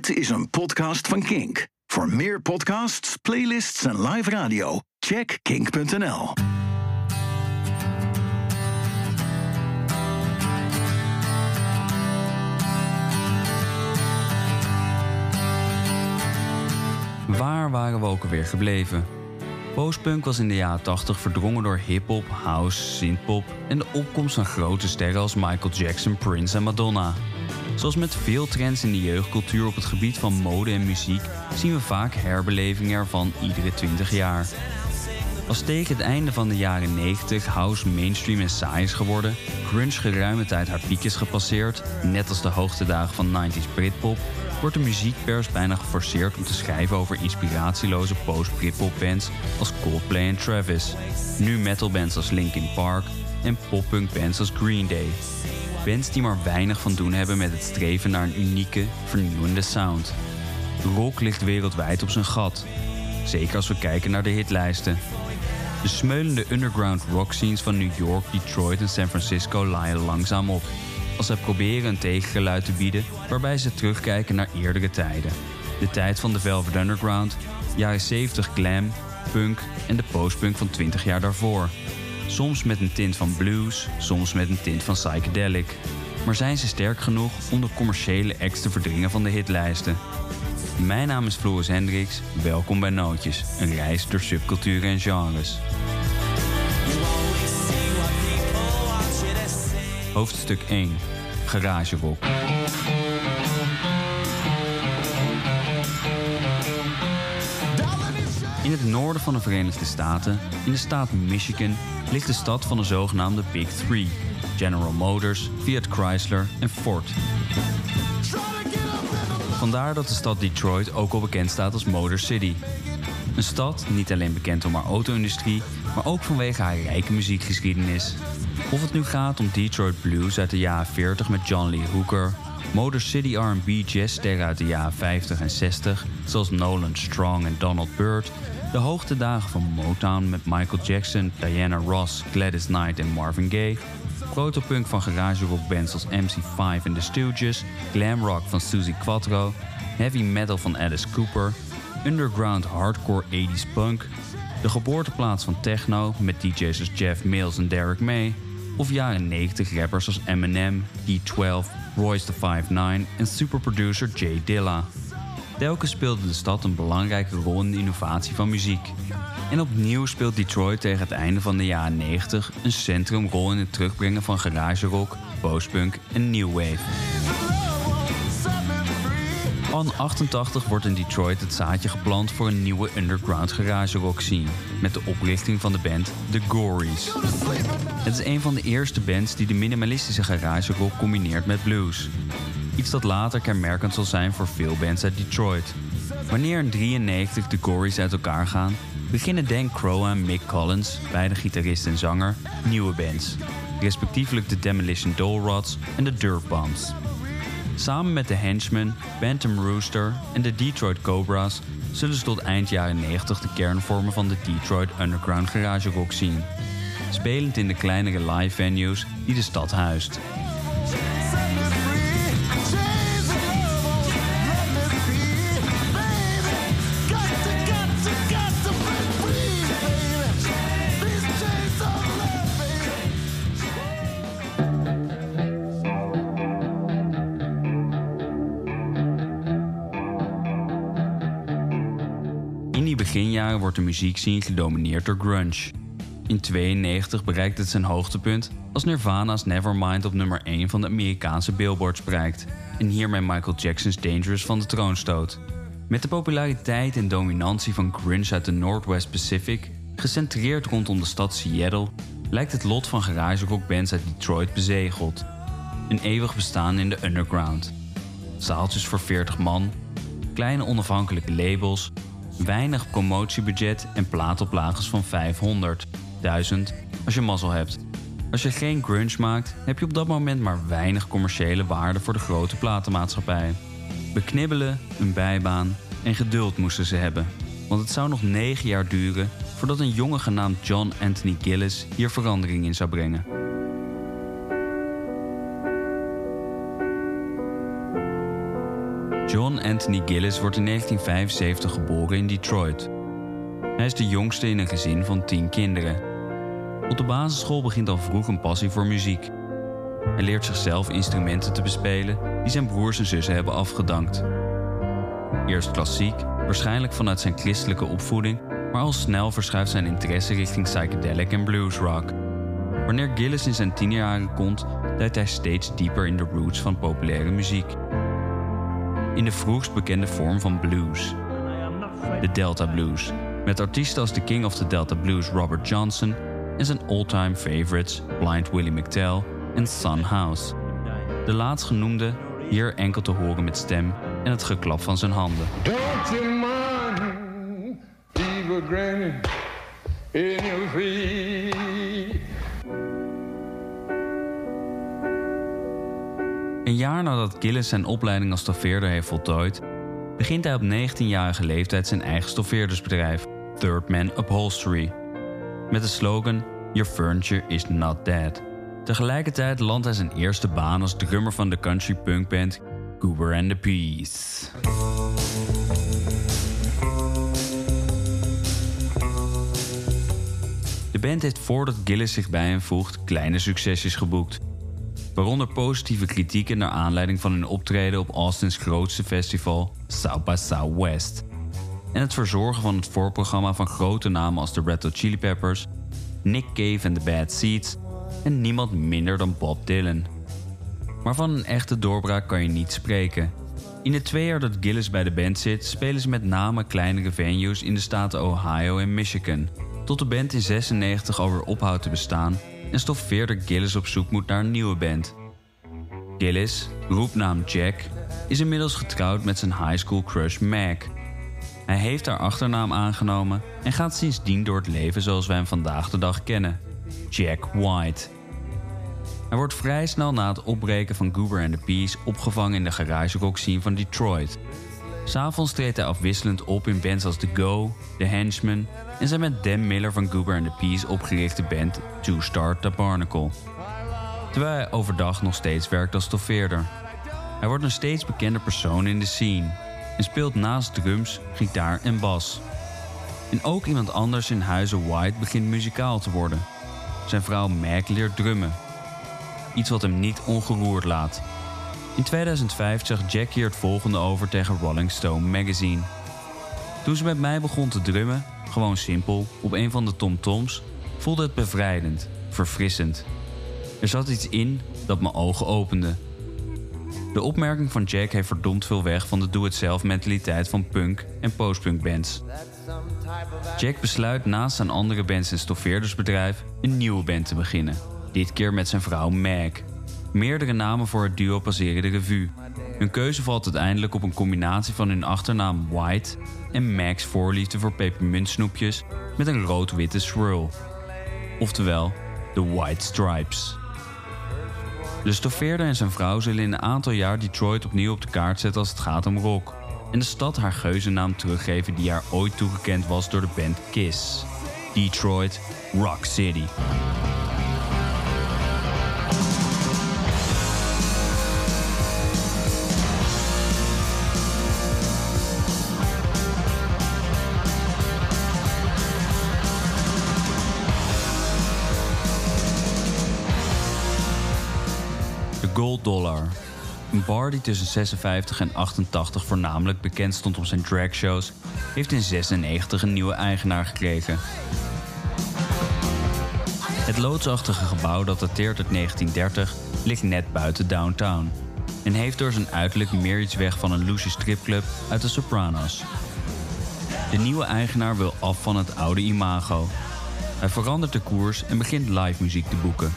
Dit is een podcast van Kink. Voor meer podcasts, playlists en live radio, check kink.nl. Waar waren we ook alweer gebleven? Postpunk was in de jaren 80 verdrongen door hip-hop, house, synthpop en de opkomst van grote sterren als Michael Jackson, Prince en Madonna. Zoals met veel trends in de jeugdcultuur op het gebied van mode en muziek zien we vaak herbelevingen ervan iedere 20 jaar. Als tegen het einde van de jaren 90 house mainstream en saai is geworden, grunge geruime tijd haar piek is gepasseerd, net als de hoogtedagen van 90s Britpop, wordt de muziekpers bijna geforceerd om te schrijven over inspiratieloze post-Britpop bands als Coldplay en Travis, nu metalbands als Linkin Park en poppunk bands als Green Day. Bands die maar weinig van doen hebben met het streven naar een unieke, vernieuwende sound. Rock ligt wereldwijd op zijn gat. Zeker als we kijken naar de hitlijsten. De smeulende underground rock scenes van New York, Detroit en San Francisco laaien langzaam op. Als zij proberen een tegengeluid te bieden waarbij ze terugkijken naar eerdere tijden. De tijd van de Velvet Underground, jaren 70 glam, punk en de postpunk van 20 jaar daarvoor. Soms met een tint van blues, soms met een tint van psychedelic. Maar zijn ze sterk genoeg om de commerciële acts te verdringen van de hitlijsten? Mijn naam is Floris Hendricks. Welkom bij Nootjes, een reis door subculturen en genres. Hoofdstuk 1. Garage rock. In het noorden van de Verenigde Staten, in de staat Michigan, ligt de stad van de zogenaamde Big Three: General Motors, Fiat Chrysler en Ford. Vandaar dat de stad Detroit ook al bekend staat als Motor City. Een stad niet alleen bekend om haar auto-industrie, maar ook vanwege haar rijke muziekgeschiedenis. Of het nu gaat om Detroit Blues uit de jaren 40 met John Lee Hooker, Motor City R&B jazzsterren uit de jaren 50 en 60, zoals Nolan Strong en Donald Byrd, de hoogtedagen van Motown met Michael Jackson, Diana Ross, Gladys Knight en Marvin Gaye, protopunk van garage rockbands als MC5 en The Stooges, glam rock van Suzy Quattro, heavy metal van Alice Cooper, underground hardcore 80s punk, de geboorteplaats van techno met DJ's als Jeff Mills en Derek May, of jaren 90 rappers als Eminem, D12, Royce the 59 en superproducer Jay Dilla. Telkens speelde de stad een belangrijke rol in de innovatie van muziek. En opnieuw speelt Detroit tegen het einde van de jaren 90 een centrumrol in het terugbrengen van garage rock, postpunk en new wave. In 88 wordt in Detroit het zaadje geplant voor een nieuwe underground garage rock scene, met de oprichting van de band The Gories. Het is een van de eerste bands die de minimalistische garage rock combineert met blues. Iets dat later kenmerkend zal zijn voor veel bands uit Detroit. Wanneer in 93 de Gories uit elkaar gaan, beginnen Dan Crow en Mick Collins, beide gitarist en zanger, nieuwe bands. Respectievelijk de Demolition Doll Rods en de Dirt Bombs. Samen met de Henchmen, Bantam Rooster en de Detroit Cobras zullen ze tot eind jaren 90 de kern vormen van de Detroit Underground garage rock scene. Spelend in de kleinere live venues die de stad huist. Wordt de muziekscene gedomineerd door grunge. In 92 bereikt het zijn hoogtepunt als Nirvana's Nevermind op nummer 1 van de Amerikaanse billboards bereikt en hiermee Michael Jackson's Dangerous van de troon stoot. Met de populariteit en dominantie van grunge uit de Northwest Pacific, gecentreerd rondom de stad Seattle, lijkt het lot van garage rockbands uit Detroit bezegeld. Een eeuwig bestaan in de underground. Zaaltjes voor 40 man, kleine onafhankelijke labels, weinig promotiebudget en plaatoplages van 500, 1000 als je mazzel hebt. Als je geen grunge maakt, heb je op dat moment maar weinig commerciële waarde voor de grote platenmaatschappij. Beknibbelen, een bijbaan en geduld moesten ze hebben. Want het zou nog 9 jaar duren voordat een jongen genaamd John Anthony Gillis hier verandering in zou brengen. Anthony Gillis wordt in 1975 geboren in Detroit. Hij is de jongste in een gezin van tien kinderen. Op de basisschool begint al vroeg een passie voor muziek. Hij leert zichzelf instrumenten te bespelen die zijn broers en zussen hebben afgedankt. Eerst klassiek, waarschijnlijk vanuit zijn christelijke opvoeding, maar al snel verschuift zijn interesse richting psychedelic en bluesrock. Wanneer Gillis in zijn tienerjaren komt, duikt hij steeds dieper in de roots van populaire muziek. In de vroegst bekende vorm van blues, de Delta Blues, met artiesten als de King of the Delta Blues Robert Johnson en zijn all-time favorites Blind Willie McTell en Son House. De laatstgenoemde hier enkel te horen met stem en het geklap van zijn handen. Mind, in your feet. Een jaar nadat Gillis zijn opleiding als stoffeerder heeft voltooid, begint hij op 19-jarige leeftijd zijn eigen stoffeerdersbedrijf, Third Man Upholstery. Met de slogan Your furniture is not dead. Tegelijkertijd landt hij zijn eerste baan als drummer van de country punk band Goober and the Peas. De band heeft voordat Gillis zich bij hen voegt kleine succesjes geboekt. Waaronder positieve kritieken naar aanleiding van hun optreden op Austin's grootste festival, South by Southwest. En het verzorgen van het voorprogramma van grote namen als de Red Hot Chili Peppers, Nick Cave en The Bad Seeds en niemand minder dan Bob Dylan. Maar van een echte doorbraak kan je niet spreken. In de twee jaar dat Gillis bij de band zit, spelen ze met name kleinere venues in de staten Ohio en Michigan. Tot de band in 96 alweer ophoudt te bestaan en stoffeerder Gillis op zoek moet naar een nieuwe band. Gillis, roepnaam Jack, is inmiddels getrouwd met zijn high school crush Mag. Hij heeft haar achternaam aangenomen en gaat sindsdien door het leven zoals wij hem vandaag de dag kennen: Jack White. Hij wordt vrij snel na het opbreken van Goober and the Peas opgevangen in de garage rock scene van Detroit. S'avonds treedt hij afwisselend op in bands als The Go, The Henchmen en zijn met Dan Miller van Goober and the Peas opgerichte band Two Star Tabernacle. Terwijl hij overdag nog steeds werkt als stoffeerder. Hij wordt een steeds bekender persoon in de scene en speelt naast drums, gitaar en bas. En ook iemand anders in huizen White begint muzikaal te worden. Zijn vrouw Mag leert drummen iets wat hem niet ongeroerd laat. In 2005 zag Jack hier het volgende over tegen Rolling Stone magazine. Toen ze met mij begon te drummen, gewoon simpel, op een van de tom-toms, voelde het bevrijdend, verfrissend. Er zat iets in dat mijn ogen opende. De opmerking van Jack heeft verdomd veel weg van de doe-het-zelf mentaliteit van punk en postpunk bands. Jack besluit naast zijn andere bands en stoffeerdersbedrijf een nieuwe band te beginnen. Dit keer met zijn vrouw Mag. Meerdere namen voor het duo passeren de revue. Hun keuze valt uiteindelijk op een combinatie van hun achternaam White en Mag's voorliefde voor pepermuntsnoepjes met een rood-witte swirl. Oftewel, de White Stripes. De stoffeerder en zijn vrouw zullen in een aantal jaar Detroit opnieuw op de kaart zetten als het gaat om rock. En de stad haar geuzennaam teruggeven die haar ooit toegekend was door de band Kiss. Detroit Rock City. Gold Dollar. Een bar die tussen 56 en 88 voornamelijk bekend stond om zijn dragshows, heeft in 96 een nieuwe eigenaar gekregen. Het loodsachtige gebouw dat dateert uit 1930 ligt net buiten downtown en heeft door zijn uiterlijk meer iets weg van een loose stripclub uit de Sopranos. De nieuwe eigenaar wil af van het oude imago. Hij verandert de koers en begint live muziek te boeken.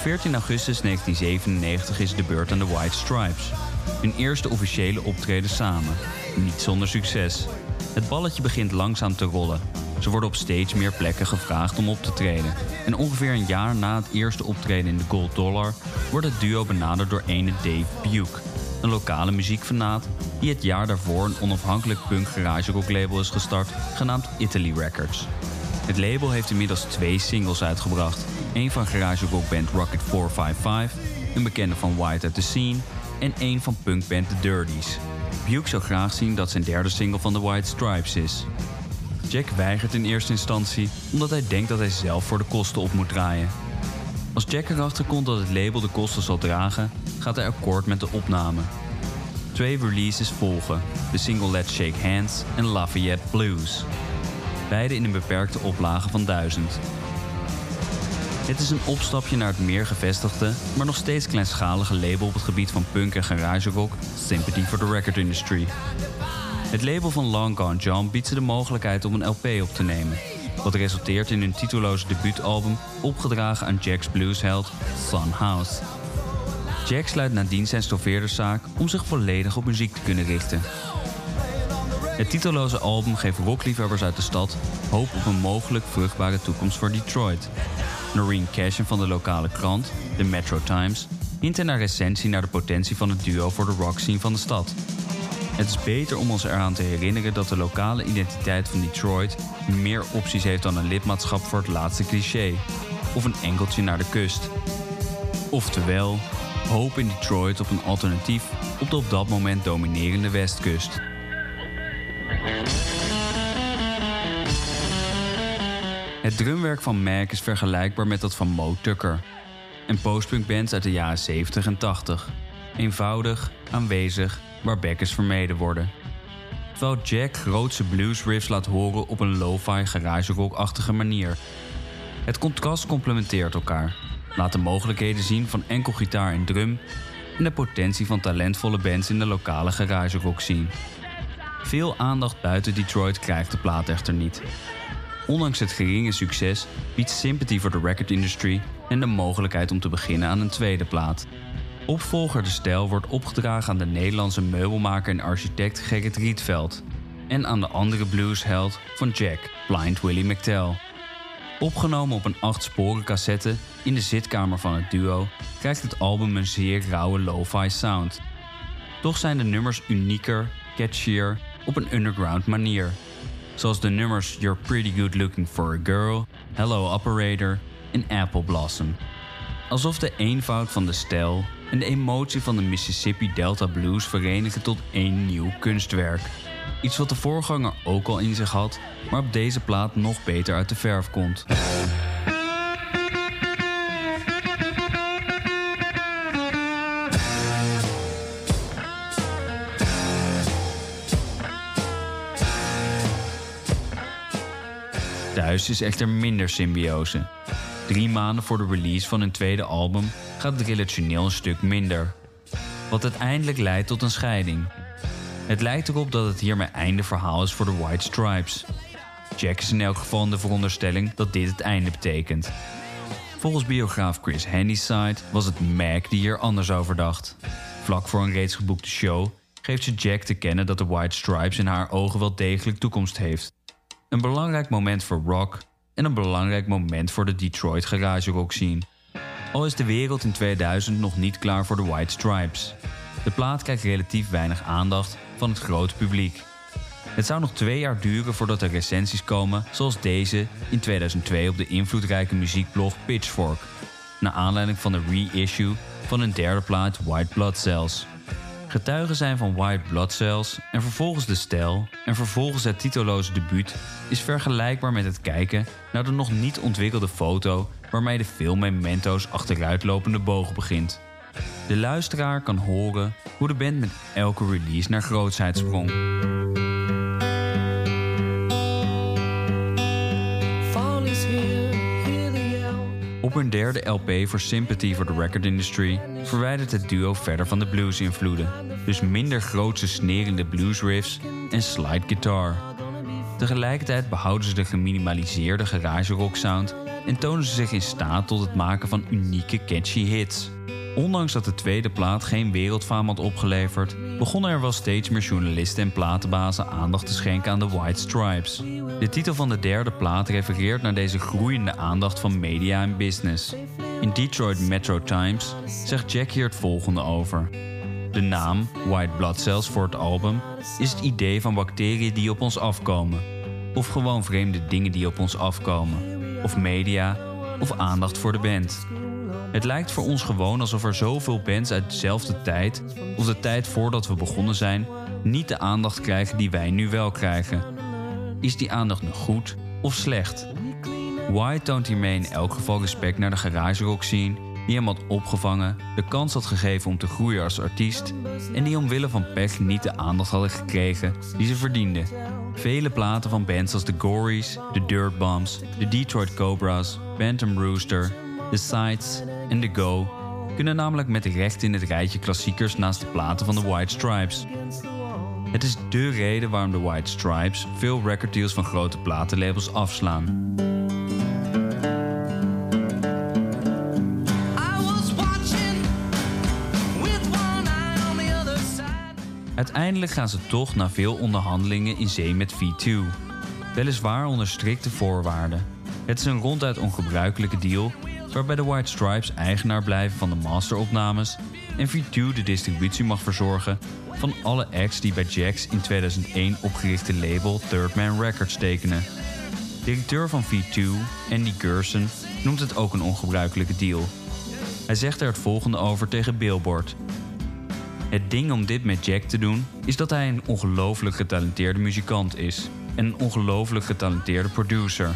14 augustus 1997 is de beurt aan de White Stripes. Hun eerste officiële optreden samen. Niet zonder succes. Het balletje begint langzaam te rollen. Ze worden op steeds meer plekken gevraagd om op te treden. En ongeveer een jaar na het eerste optreden in de Gold Dollar wordt het duo benaderd door ene Dave Buke, een lokale muziekfanaat die het jaar daarvoor een onafhankelijk punk garage rock label is gestart, genaamd Italy Records. Het label heeft inmiddels twee singles uitgebracht. Eén van garage rockband Rocket 455 een bekende van White at the Scene en een van punkband The Dirties. Buke zou graag zien dat zijn derde single van The White Stripes is. Jack weigert in eerste instantie omdat hij denkt dat hij zelf voor de kosten op moet draaien. Als Jack erachter komt dat het label de kosten zal dragen, gaat hij akkoord met de opname. Twee releases volgen: de single Let's Shake Hands en Lafayette Blues. Beide in een beperkte oplage van 1000. Het is een opstapje naar het meer gevestigde, maar nog steeds kleinschalige label op het gebied van punk en garage rock, Sympathy for the Record Industry. Het label van Long Gone John biedt ze de mogelijkheid om een LP op te nemen, wat resulteert in hun titeloze debuutalbum opgedragen aan Jack's bluesheld Sun House. Jack sluit nadien zijn stoffeerderszaak om zich volledig op muziek te kunnen richten. Het titeloze album geeft rockliefhebbers uit de stad hoop op een mogelijk vruchtbare toekomst voor Detroit. Noreen Cashin van de lokale krant, de Metro Times, hint in haar recensie naar de potentie van het duo voor de rock scene van de stad. Het is beter om ons eraan te herinneren dat de lokale identiteit van Detroit meer opties heeft dan een lidmaatschap voor het laatste cliché of een enkeltje naar de kust. Oftewel, hoop in Detroit op een alternatief op de op dat moment dominerende westkust. Het drumwerk van Mac is vergelijkbaar met dat van Mo Tucker en postpunkbands uit de jaren 70 en 80. Eenvoudig, aanwezig, waar backers vermeden worden. Terwijl Jack grootse blues riffs laat horen op een lo-fi garage rock-achtige manier. Het contrast complementeert elkaar, laat de mogelijkheden zien van enkel gitaar en drum en de potentie van talentvolle bands in de lokale garage rock scene. Veel aandacht buiten Detroit krijgt de plaat echter niet. Ondanks het geringe succes biedt Sympathy for the Record Industry en de mogelijkheid om te beginnen aan een tweede plaat. Opvolger De Stijl wordt opgedragen aan de Nederlandse meubelmaker en architect Gerrit Rietveld en aan de andere bluesheld van Jack, Blind Willie McTell. Opgenomen op een 8-sporen cassette in de zitkamer van het duo, krijgt het album een zeer rauwe lo-fi sound. Toch zijn de nummers unieker, catchier op een underground manier. Zoals de nummers You're Pretty Good Looking for a Girl, Hello Operator en Apple Blossom. Alsof de eenvoud van de stijl en de emotie van de Mississippi Delta Blues verenigen tot één nieuw kunstwerk. Iets wat de voorganger ook al in zich had, maar op deze plaat nog beter uit de verf komt. Thuis is echter minder symbiose. Drie maanden voor de release van hun tweede album gaat het relationeel een stuk minder. Wat uiteindelijk leidt tot een scheiding. Het lijkt erop dat het hiermee einde verhaal is voor de White Stripes. Jack is in elk geval in de veronderstelling dat dit het einde betekent. Volgens biograaf Chris Handyside was het Mac die hier anders over dacht. Vlak voor een reeds geboekte show geeft ze Jack te kennen dat de White Stripes in haar ogen wel degelijk toekomst heeft. Een belangrijk moment voor rock en een belangrijk moment voor de Detroit garage rock scene. Al is de wereld in 2000 nog niet klaar voor de White Stripes. De plaat krijgt relatief weinig aandacht van het grote publiek. Het zou nog twee jaar duren voordat er recensies komen zoals deze in 2002 op de invloedrijke muziekblog Pitchfork, naar aanleiding van de reissue van een derde plaat White Blood Cells. Getuigen zijn van White Blood Cells en vervolgens de stijl en vervolgens het titelloze debuut is vergelijkbaar met het kijken naar de nog niet ontwikkelde foto waarmee de film Memento's achteruitlopende boog begint. De luisteraar kan horen hoe de band met elke release naar grootsheid sprong. Op hun derde LP voor Sympathy for the Record Industry verwijdert het duo verder van de blues-invloeden, dus minder grootse snerende bluesriffs en slide guitar. Tegelijkertijd behouden ze de geminimaliseerde garage rock sound en tonen ze zich in staat tot het maken van unieke catchy hits. Ondanks dat de tweede plaat geen wereldfaam had opgeleverd, begonnen er wel steeds meer journalisten en platenbazen aandacht te schenken aan de White Stripes. De titel van de derde plaat refereert naar deze groeiende aandacht van media en business. In Detroit Metro Times zegt Jack hier het volgende over. De naam, White Blood Cells voor het album, is het idee van bacteriën die op ons afkomen. Of gewoon vreemde dingen die op ons afkomen. Of media, of aandacht voor de band. Het lijkt voor ons gewoon alsof er zoveel bands uit dezelfde tijd, of de tijd voordat we begonnen zijn, niet de aandacht krijgen die wij nu wel krijgen. Is die aandacht nu goed of slecht? White toont hiermee in elk geval respect naar de garage rock scene, die hem had opgevangen, de kans had gegeven om te groeien als artiest en die omwille van pech niet de aandacht hadden gekregen die ze verdienden. Vele platen van bands als The Gories, The Dirt Bombs, The Detroit Cobras, Bantam Rooster, The Sides en The Go kunnen namelijk met recht in het rijtje klassiekers naast de platen van de White Stripes. Het is dé reden waarom de White Stripes veel recorddeals van grote platenlabels afslaan. Uiteindelijk gaan ze toch na veel onderhandelingen in zee met V2. Weliswaar onder strikte voorwaarden. Het is een ronduit ongebruikelijke deal waarbij de White Stripes eigenaar blijven van de masteropnames en V2 de distributie mag verzorgen van alle acts die bij Jack's in 2001 opgerichte label Third Man Records tekenen. Directeur van V2, Andy Gerson, noemt het ook een ongebruikelijke deal. Hij zegt er het volgende over tegen Billboard. Het ding om dit met Jack te doen is dat hij een ongelooflijk getalenteerde muzikant is en een ongelooflijk getalenteerde producer.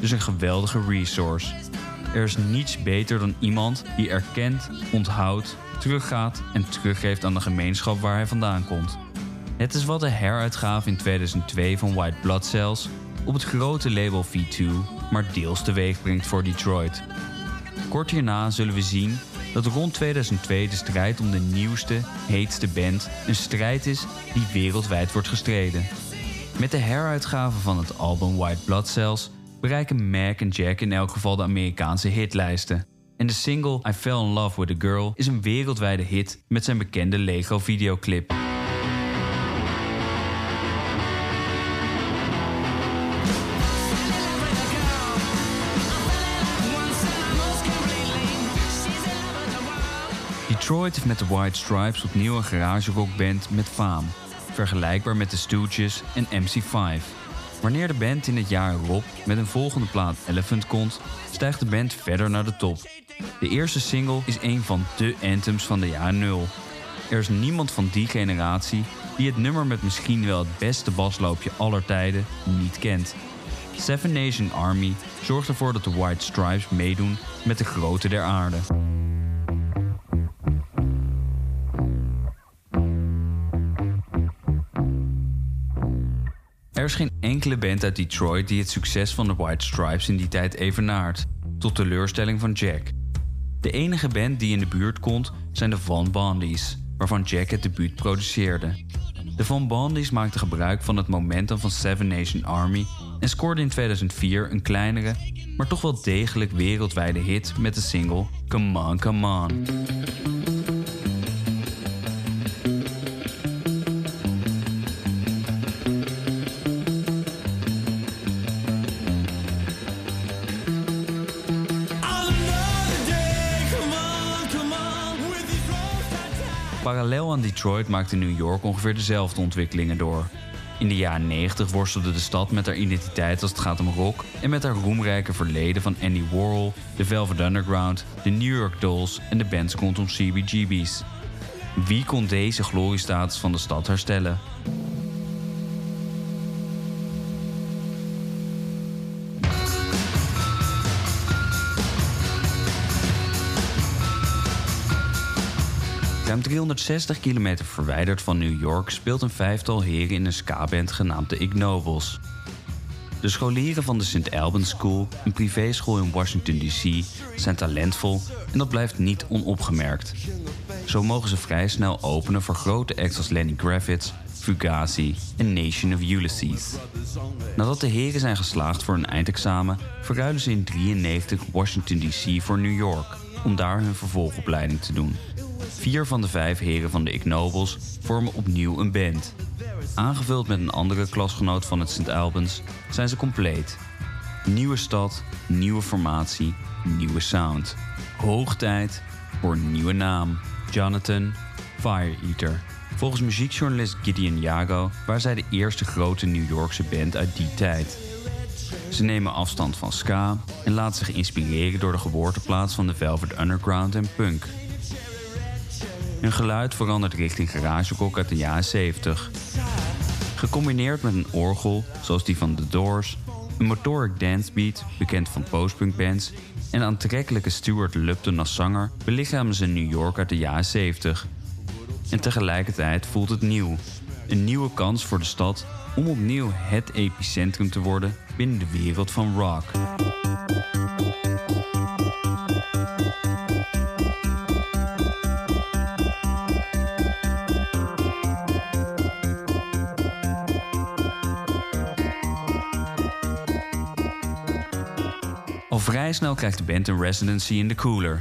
Dus een geweldige resource. Er is niets beter dan iemand die erkent, onthoudt, teruggaat en teruggeeft aan de gemeenschap waar hij vandaan komt. Het is wat de heruitgave in 2002 van White Blood Cells op het grote label V2 maar deels teweeg brengt voor Detroit. Kort hierna zullen we zien dat rond 2002 de strijd om de nieuwste, heetste band een strijd is die wereldwijd wordt gestreden. Met de heruitgave van het album White Blood Cells bereiken Mac en Jack in elk geval de Amerikaanse hitlijsten. En de single I Fell in Love with a Girl is een wereldwijde hit met zijn bekende Lego videoclip. Detroit heeft met de White Stripes opnieuw een garage rockband met faam, vergelijkbaar met de Stooges en MC5. Wanneer de band in het jaar erop met een volgende plaat Elephant komt, stijgt de band verder naar de top. De eerste single is een van de anthems van de jaren 0. Er is niemand van die generatie die het nummer met misschien wel het beste basloopje aller tijden niet kent. Seven Nation Army zorgt ervoor dat de White Stripes meedoen met de grote der aarde. Is geen enkele band uit Detroit die het succes van de White Stripes in die tijd evenaart, tot teleurstelling van Jack. De enige band die in de buurt komt zijn de Van Bondies, waarvan Jack het debuut produceerde. De Van Bondies maakten gebruik van het momentum van Seven Nation Army en scoorde in 2004 een kleinere, maar toch wel degelijk wereldwijde hit met de single Come On Come On. Detroit maakte New York ongeveer dezelfde ontwikkelingen door. In de jaren 90 worstelde de stad met haar identiteit als het gaat om rock en met haar roemrijke verleden van Andy Warhol, de Velvet Underground, de New York Dolls en de bands rondom CBGB's. Wie kon deze gloriestatus van de stad herstellen? Ruim 360 kilometer verwijderd van New York speelt een vijftal heren in een ska-band genaamd de Ignobles. De scholieren van de St. Albans School, een privéschool in Washington DC, zijn talentvol en dat blijft niet onopgemerkt. Zo mogen ze vrij snel openen voor grote acts als Lenny Kravitz, Fugazi en Nation of Ulysses. Nadat de heren zijn geslaagd voor een eindexamen, verruilen ze in 93 Washington DC voor New York om daar hun vervolgopleiding te doen. Vier van de vijf heren van de Ignobles vormen opnieuw een band. Aangevuld met een andere klasgenoot van het St. Albans zijn ze compleet. Nieuwe stad, nieuwe formatie, nieuwe sound. Hoog tijd voor een nieuwe naam. Jonathan Fire Eater. Volgens muziekjournalist Gideon Yago waren zij de eerste grote New Yorkse band uit die tijd. Ze nemen afstand van ska en laten zich inspireren door de geboorteplaats van de Velvet Underground en punk. Hun geluid verandert richting garagerock uit de jaren 70. Gecombineerd met een orgel, zoals die van The Doors, een motoric dancebeat, bekend van postpunk bands, en aantrekkelijke Stuart Lupton als zanger belichamen ze New York uit de jaren 70. En tegelijkertijd voelt het nieuw. Een nieuwe kans voor de stad om opnieuw het epicentrum te worden binnen de wereld van rock. Vrij snel krijgt de band een residency in The Cooler,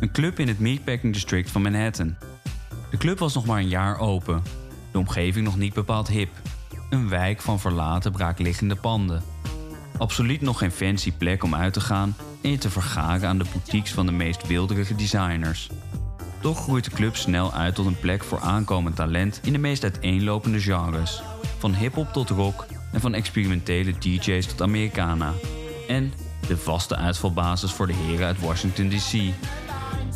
een club in het Meatpacking District van Manhattan. De club was nog maar een jaar open, de omgeving nog niet bepaald hip. Een wijk van verlaten braakliggende panden. Absoluut nog geen fancy plek om uit te gaan en je te vergaren aan de boutiques van de meest wilderige designers. Toch groeit de club snel uit tot een plek voor aankomend talent in de meest uiteenlopende genres. Van hip-hop tot rock en van experimentele DJ's tot Americana. En de vaste uitvalbasis voor de heren uit Washington DC.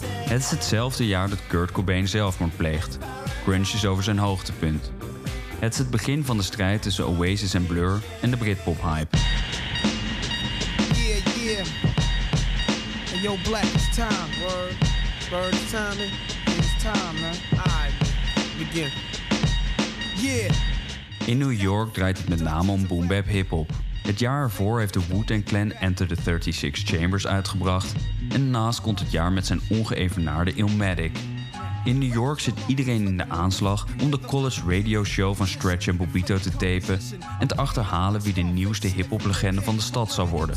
Het is hetzelfde jaar dat Kurt Cobain zelfmoord pleegt. Grunge is over zijn hoogtepunt. Het is het begin van de strijd tussen Oasis en Blur en de Britpop-hype. Yeah, yeah. Hey, yo, Black, it's time, word. Time, man. It's time, man. Alright, begin. Yeah. In New York draait het met name om boom bap hip-hop. Het jaar ervoor heeft de Wu-Tang Clan Enter the 36 Chambers uitgebracht en naast komt het jaar met zijn ongeëvenaarde Illmatic. In New York zit iedereen in de aanslag om de college radio show van Stretch en Bobito te tapen en te achterhalen wie de nieuwste hip-hop-legende van de stad zou worden.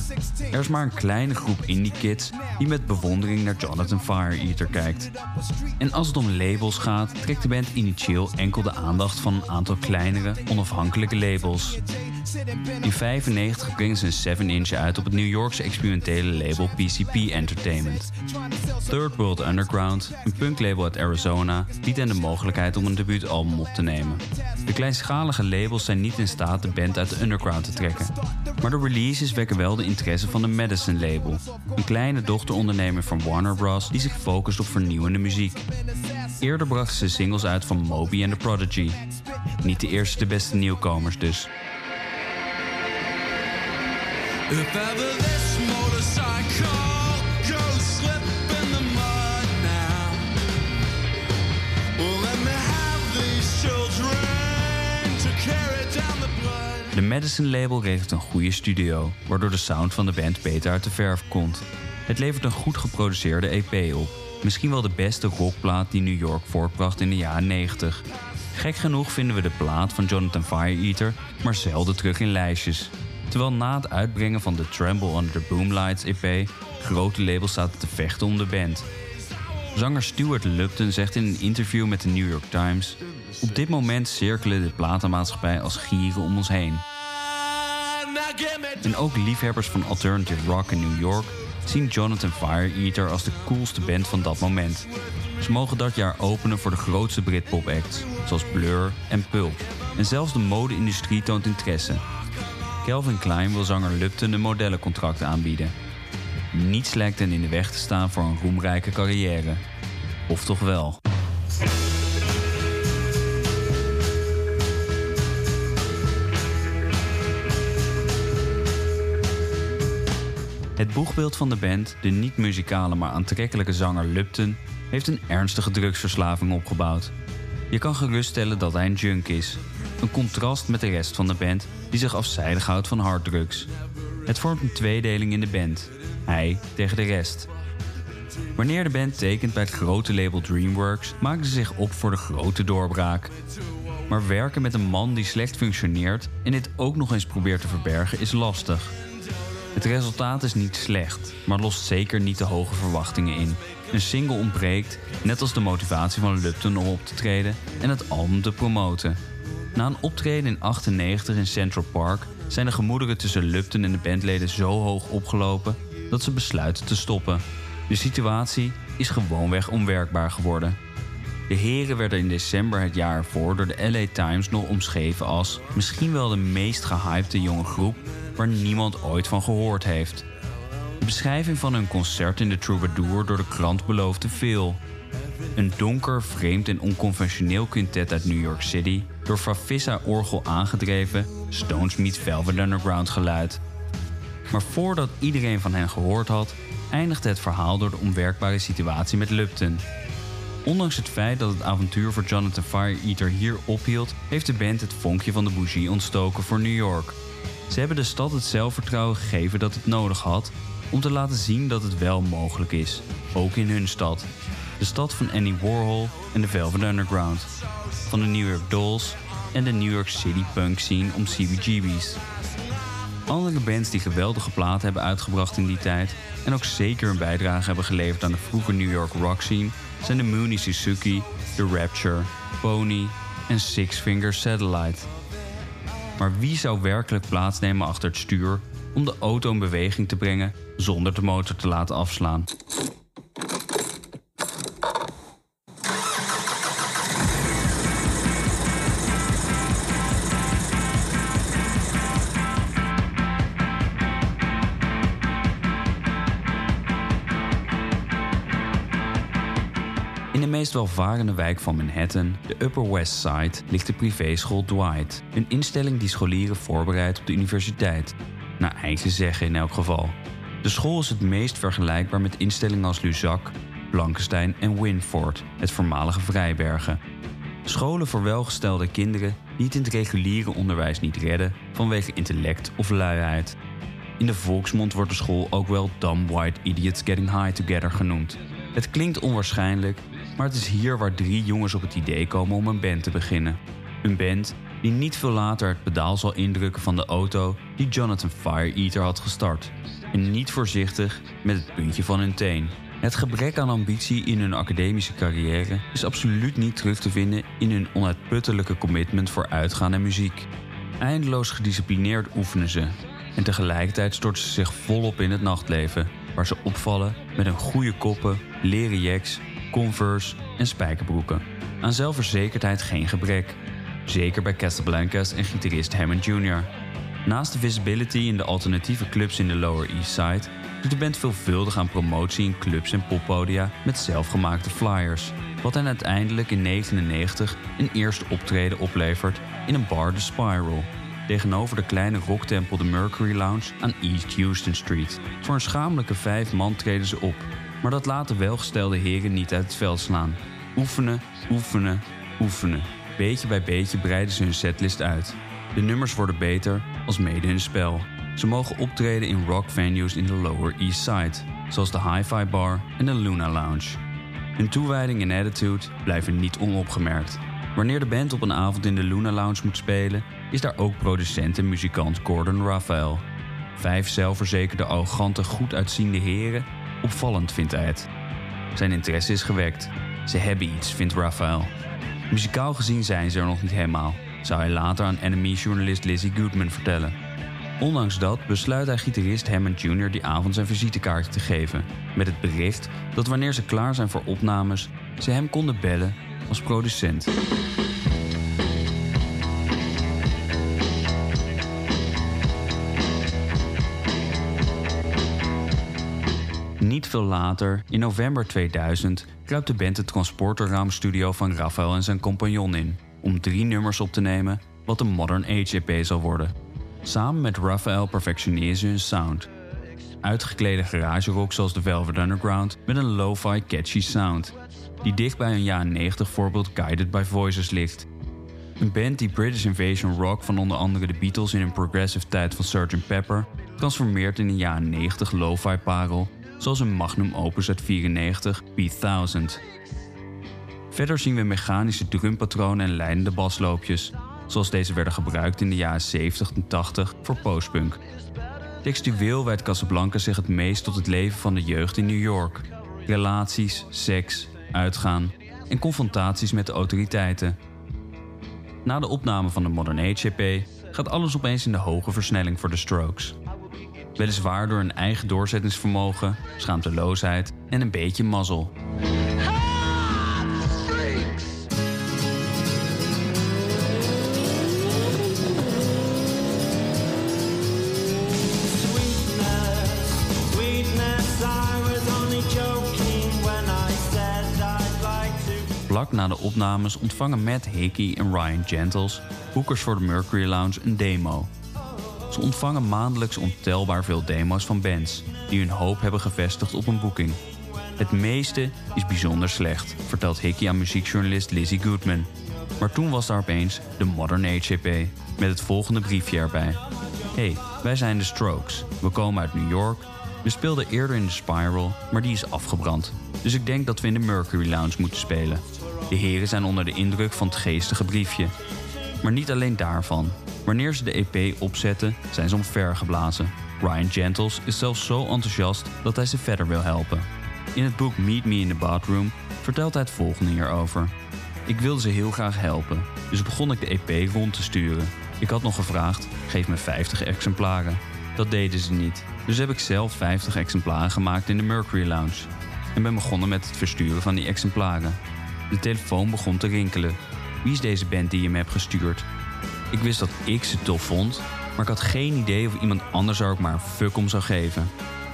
Er is maar een kleine groep indie kids die met bewondering naar Jonathan Fire Eater kijkt. En als het om labels gaat, trekt de band initieel enkel de aandacht van een aantal kleinere, onafhankelijke labels. In 1995 brengen ze een 7-inch uit op het New Yorkse experimentele label PCP Entertainment. Third World Underground, een punklabel uit Arizona, biedt hen de mogelijkheid om een debuutalbum op te nemen. De kleinschalige labels zijn niet in staat de band uit de underground te trekken. Maar de releases wekken wel de interesse van de Madison label, een kleine dochteronderneming van Warner Bros. die zich focust op vernieuwende muziek. Eerder brachten ze singles uit van Moby en The Prodigy. Niet de eerste de beste nieuwkomers dus. Motorcycle slip in the mud now, the. De Madison label regelt een goede studio, waardoor de sound van de band beter uit de verf komt. Het levert een goed geproduceerde EP op. Misschien wel de beste rockplaat die New York voortbracht in de jaren 90. Gek genoeg vinden we de plaat van Jonathan Fire Eater maar zelden terug in lijstjes. Terwijl na het uitbrengen van de Tremble Under the Boomlights EP grote labels zaten te vechten om de band. Zanger Stuart Lupton zegt in een interview met de New York Times: Op dit moment cirkelen de platenmaatschappij als gieren om ons heen. En ook liefhebbers van alternative rock in New York zien Jonathan Fire Eater als de coolste band van dat moment. Ze mogen dat jaar openen voor de grootste Britpop acts, zoals Blur en Pulp. En zelfs de mode-industrie toont interesse. Calvin Klein wil zanger Lupton een modellencontract aanbieden. Niets lijkt hen in de weg te staan voor een roemrijke carrière. Of toch wel? Het boegbeeld van de band, de niet-muzikale maar aantrekkelijke zanger Lupton, heeft een ernstige drugsverslaving opgebouwd. Je kan geruststellen dat hij een junk is. Een contrast met de rest van de band, die zich afzijdig houdt van harddrugs. Het vormt een tweedeling in de band. Hij tegen de rest. Wanneer de band tekent bij het grote label DreamWorks, maken ze zich op voor de grote doorbraak. Maar werken met een man die slecht functioneert en dit ook nog eens probeert te verbergen is lastig. Het resultaat is niet slecht, maar lost zeker niet de hoge verwachtingen in. Een single ontbreekt, net als de motivatie van Lupton om op te treden en het album te promoten. Na een optreden in 98 in Central Park zijn de gemoederen tussen Lupton en de bandleden zo hoog opgelopen dat ze besluiten te stoppen. De situatie is gewoonweg onwerkbaar geworden. De heren werden in december het jaar ervoor door de LA Times nog omschreven als misschien wel de meest gehypte jonge groep waar niemand ooit van gehoord heeft. De beschrijving van hun concert in de Troubadour door de krant beloofde veel. Een donker, vreemd en onconventioneel quintet uit New York City, door Favissa orgel aangedreven, Stones meets Velvet Underground geluid. Maar voordat iedereen van hen gehoord had, eindigde het verhaal door de onwerkbare situatie met Lupton. Ondanks het feit dat het avontuur voor Jonathan Fire Eater hier ophield, heeft de band het vonkje van de bougie ontstoken voor New York. Ze hebben de stad het zelfvertrouwen gegeven dat het nodig had om te laten zien dat het wel mogelijk is, ook in hun stad. De stad van Annie Warhol en de Velvet Underground, van de New York Dolls en de New York City punk scene om CBGB's. Andere bands die geweldige platen hebben uitgebracht in die tijd en ook zeker een bijdrage hebben geleverd aan de vroege New York rock scene zijn de Mooney Suzuki, The Rapture, Pony en Six Finger Satellite. Maar wie zou werkelijk plaatsnemen achter het stuur om de auto in beweging te brengen zonder de motor te laten afslaan? Welvarende wijk van Manhattan, de Upper West Side, ligt de privéschool Dwight. Een instelling die scholieren voorbereidt op de universiteit. Naar eigen zeggen in elk geval. De school is het meest vergelijkbaar met instellingen als Luzak, Blankenstein en Winford, het voormalige Vrijbergen. Scholen voor welgestelde kinderen die het in het reguliere onderwijs niet redden vanwege intellect of luiheid. In de volksmond wordt de school ook wel Dumb White Idiots Getting High Together genoemd. Het klinkt onwaarschijnlijk, maar het is hier waar drie jongens op het idee komen om een band te beginnen. Een band die niet veel later het pedaal zal indrukken van de auto die Jonathan Fire Eater had gestart. En niet voorzichtig met het puntje van hun teen. Het gebrek aan ambitie in hun academische carrière is absoluut niet terug te vinden in hun onuitputtelijke commitment voor uitgaan en muziek. Eindeloos gedisciplineerd oefenen ze en tegelijkertijd storten ze zich volop in het nachtleven, waar ze opvallen met een goede koppen, leren jacks, converse en spijkerbroeken. Aan zelfverzekerdheid geen gebrek. Zeker bij Casablancas en gitarist Hammond Jr. Naast de visibility in de alternatieve clubs in de Lower East Side doet de band veelvuldig aan promotie in clubs en poppodia met zelfgemaakte flyers. Wat hen uiteindelijk in 1999 een eerste optreden oplevert in een bar The Spiral. Tegenover de kleine rocktempel de Mercury Lounge aan East Houston Street. Voor een schamelijke vijf man treden ze op. Maar dat laat de welgestelde heren niet uit het veld slaan. Oefenen, oefenen, oefenen. Beetje bij beetje breiden ze hun setlist uit. De nummers worden beter, als mede hun spel. Ze mogen optreden in rock venues in de Lower East Side, zoals de Hi-Fi Bar en de Luna Lounge. Hun toewijding en attitude blijven niet onopgemerkt. Wanneer de band op een avond in de Luna Lounge moet spelen, is daar ook producent en muzikant Gordon Raphael. Vijf zelfverzekerde, arrogante, goed uitziende heren, opvallend vindt hij het. Zijn interesse is gewekt. Ze hebben iets, vindt Raphael. Muzikaal gezien zijn ze er nog niet helemaal, zou hij later aan Enemy-journalist Lizzie Goodman vertellen. Ondanks dat besluit hij gitarist Hammond Jr. die avond zijn visitekaartje te geven, met het bericht dat wanneer ze klaar zijn voor opnames, ze hem konden bellen als producent. Niet veel later, in november 2000, kruipt de band de transporterraamstudio van Raphael en zijn compagnon in om drie nummers op te nemen wat de Modern Age EP zal worden. Samen met Raphael perfectioneeren ze hun sound. Uitgeklede garagerock zoals de Velvet Underground met een lo-fi catchy sound, die dicht bij een jaren 90 voorbeeld Guided by Voices ligt. Een band die British Invasion rock van onder andere de Beatles in een progressive tijd van Sgt. Pepper transformeert in een jaren 90 lo-fi parel zoals een magnum opus uit 94 P1000. Verder zien we mechanische drumpatronen en leidende basloopjes, zoals deze werden gebruikt in de jaren 70 en 80 voor postpunk. Textueel wijdt Casablanca zich het meest tot het leven van de jeugd in New York. Relaties, seks, uitgaan en confrontaties met de autoriteiten. Na de opname van de Modern Age EP gaat alles opeens in de hoge versnelling voor de Strokes. Weliswaar door een eigen doorzettingsvermogen, schaamteloosheid en een beetje mazzel. Vlak na de opnames ontvangen Matt Hickey en Ryan Gentles, boekers voor de Mercury Lounge, een demo ze ontvangen maandelijks ontelbaar veel demo's van bands die hun hoop hebben gevestigd op een boeking. Het meeste is bijzonder slecht, vertelt Hickey aan muziekjournalist Lizzie Goodman. Maar toen was daar opeens de Modern Age EP met het volgende briefje erbij. Hey, wij zijn de Strokes. We komen uit New York. We speelden eerder in de Spiral, maar die is afgebrand. Dus ik denk dat we in de Mercury Lounge moeten spelen. De heren zijn onder de indruk van het geestige briefje. Maar niet alleen daarvan. Wanneer ze de EP opzetten, zijn ze omvergeblazen. Ryan Gentles is zelfs zo enthousiast dat hij ze verder wil helpen. In het boek Meet Me in the Bathroom vertelt hij het volgende hierover. Ik wilde ze heel graag helpen, dus begon ik de EP rond te sturen. Ik had nog gevraagd, geef me 50 exemplaren. Dat deden ze niet, dus heb ik zelf 50 exemplaren gemaakt in de Mercury Lounge. En ben begonnen met het versturen van die exemplaren. De telefoon begon te rinkelen. Wie is deze band die je me hebt gestuurd? Ik wist dat ik ze tof vond, maar ik had geen idee of iemand anders er ook maar een fuck om zou geven.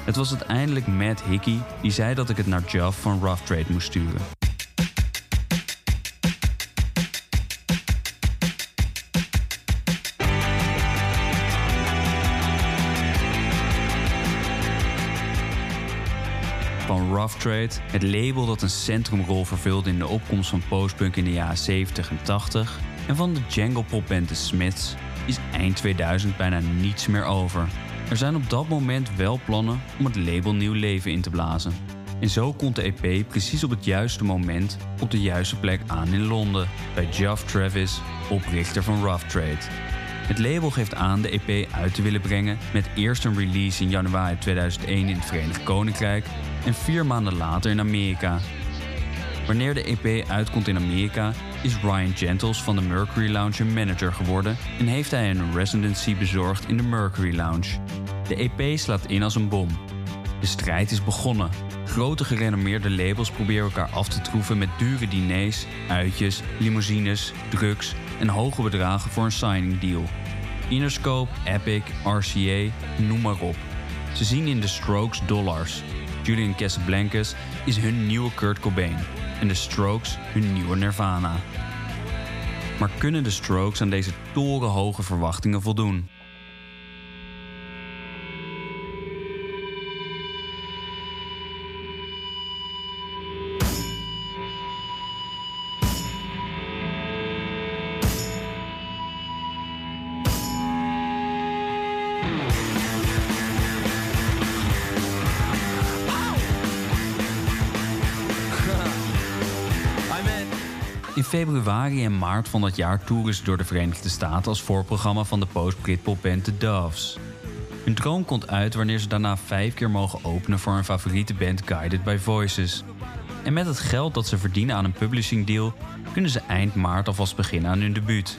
Het was uiteindelijk Matt Hickey die zei dat ik het naar Jeff van Rough Trade moest sturen. Van Rough Trade, het label dat een centrumrol vervulde in de opkomst van postpunk in de jaren 70 en 80, en van de jangle popband The Smiths, is eind 2000 bijna niets meer over. Er zijn op dat moment wel plannen om het label nieuw leven in te blazen. En zo komt de EP precies op het juiste moment op de juiste plek aan in Londen, bij Geoff Travis, oprichter van Rough Trade. Het label geeft aan de EP uit te willen brengen met eerst een release in januari 2001 in het Verenigd Koninkrijk en vier maanden later in Amerika. Wanneer de EP uitkomt in Amerika, is Ryan Gentles van de Mercury Lounge een manager geworden en heeft hij een residency bezorgd in de Mercury Lounge. De EP slaat in als een bom. De strijd is begonnen. Grote gerenommeerde labels proberen elkaar af te troeven met dure diners, uitjes, limousines, drugs en hoge bedragen voor een signing deal. Interscope, Epic, RCA, noem maar op. Ze zien in de Strokes dollars. Julian Casablancas is hun nieuwe Kurt Cobain en de Strokes hun nieuwe Nirvana. Maar kunnen de Strokes aan deze torenhoge verwachtingen voldoen? Februari en maart van dat jaar toeren ze door de Verenigde Staten als voorprogramma van de post-Britpop-band The Doves. Hun droom komt uit wanneer ze daarna vijf keer mogen openen voor hun favoriete band Guided by Voices. En met het geld dat ze verdienen aan een publishing deal kunnen ze eind maart alvast beginnen aan hun debuut.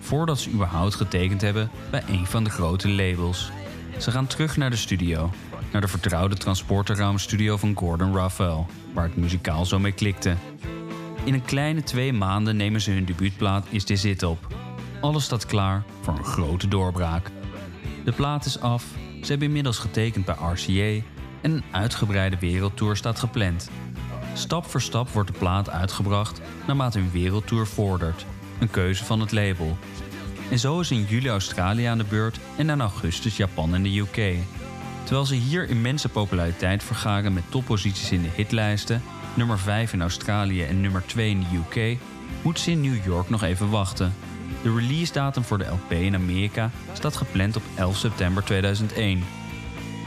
Voordat ze überhaupt getekend hebben bij een van de grote labels. Ze gaan terug naar de studio, naar de vertrouwde transporterraamstudio van Gordon Raphael, waar het muzikaal zo mee klikte. In een kleine twee maanden nemen ze hun debuutplaat Is This It op. Alles staat klaar voor een grote doorbraak. De plaat is af, ze hebben inmiddels getekend bij RCA en een uitgebreide wereldtour staat gepland. Stap voor stap wordt de plaat uitgebracht naarmate hun wereldtour vordert. Een keuze van het label. En zo is in juli Australië aan de beurt en in augustus Japan en de UK. Terwijl ze hier immense populariteit vergaren met topposities in de hitlijsten nummer 5 in Australië en nummer 2 in de UK, moet ze in New York nog even wachten. De release datum voor de LP in Amerika staat gepland op 11 september 2001.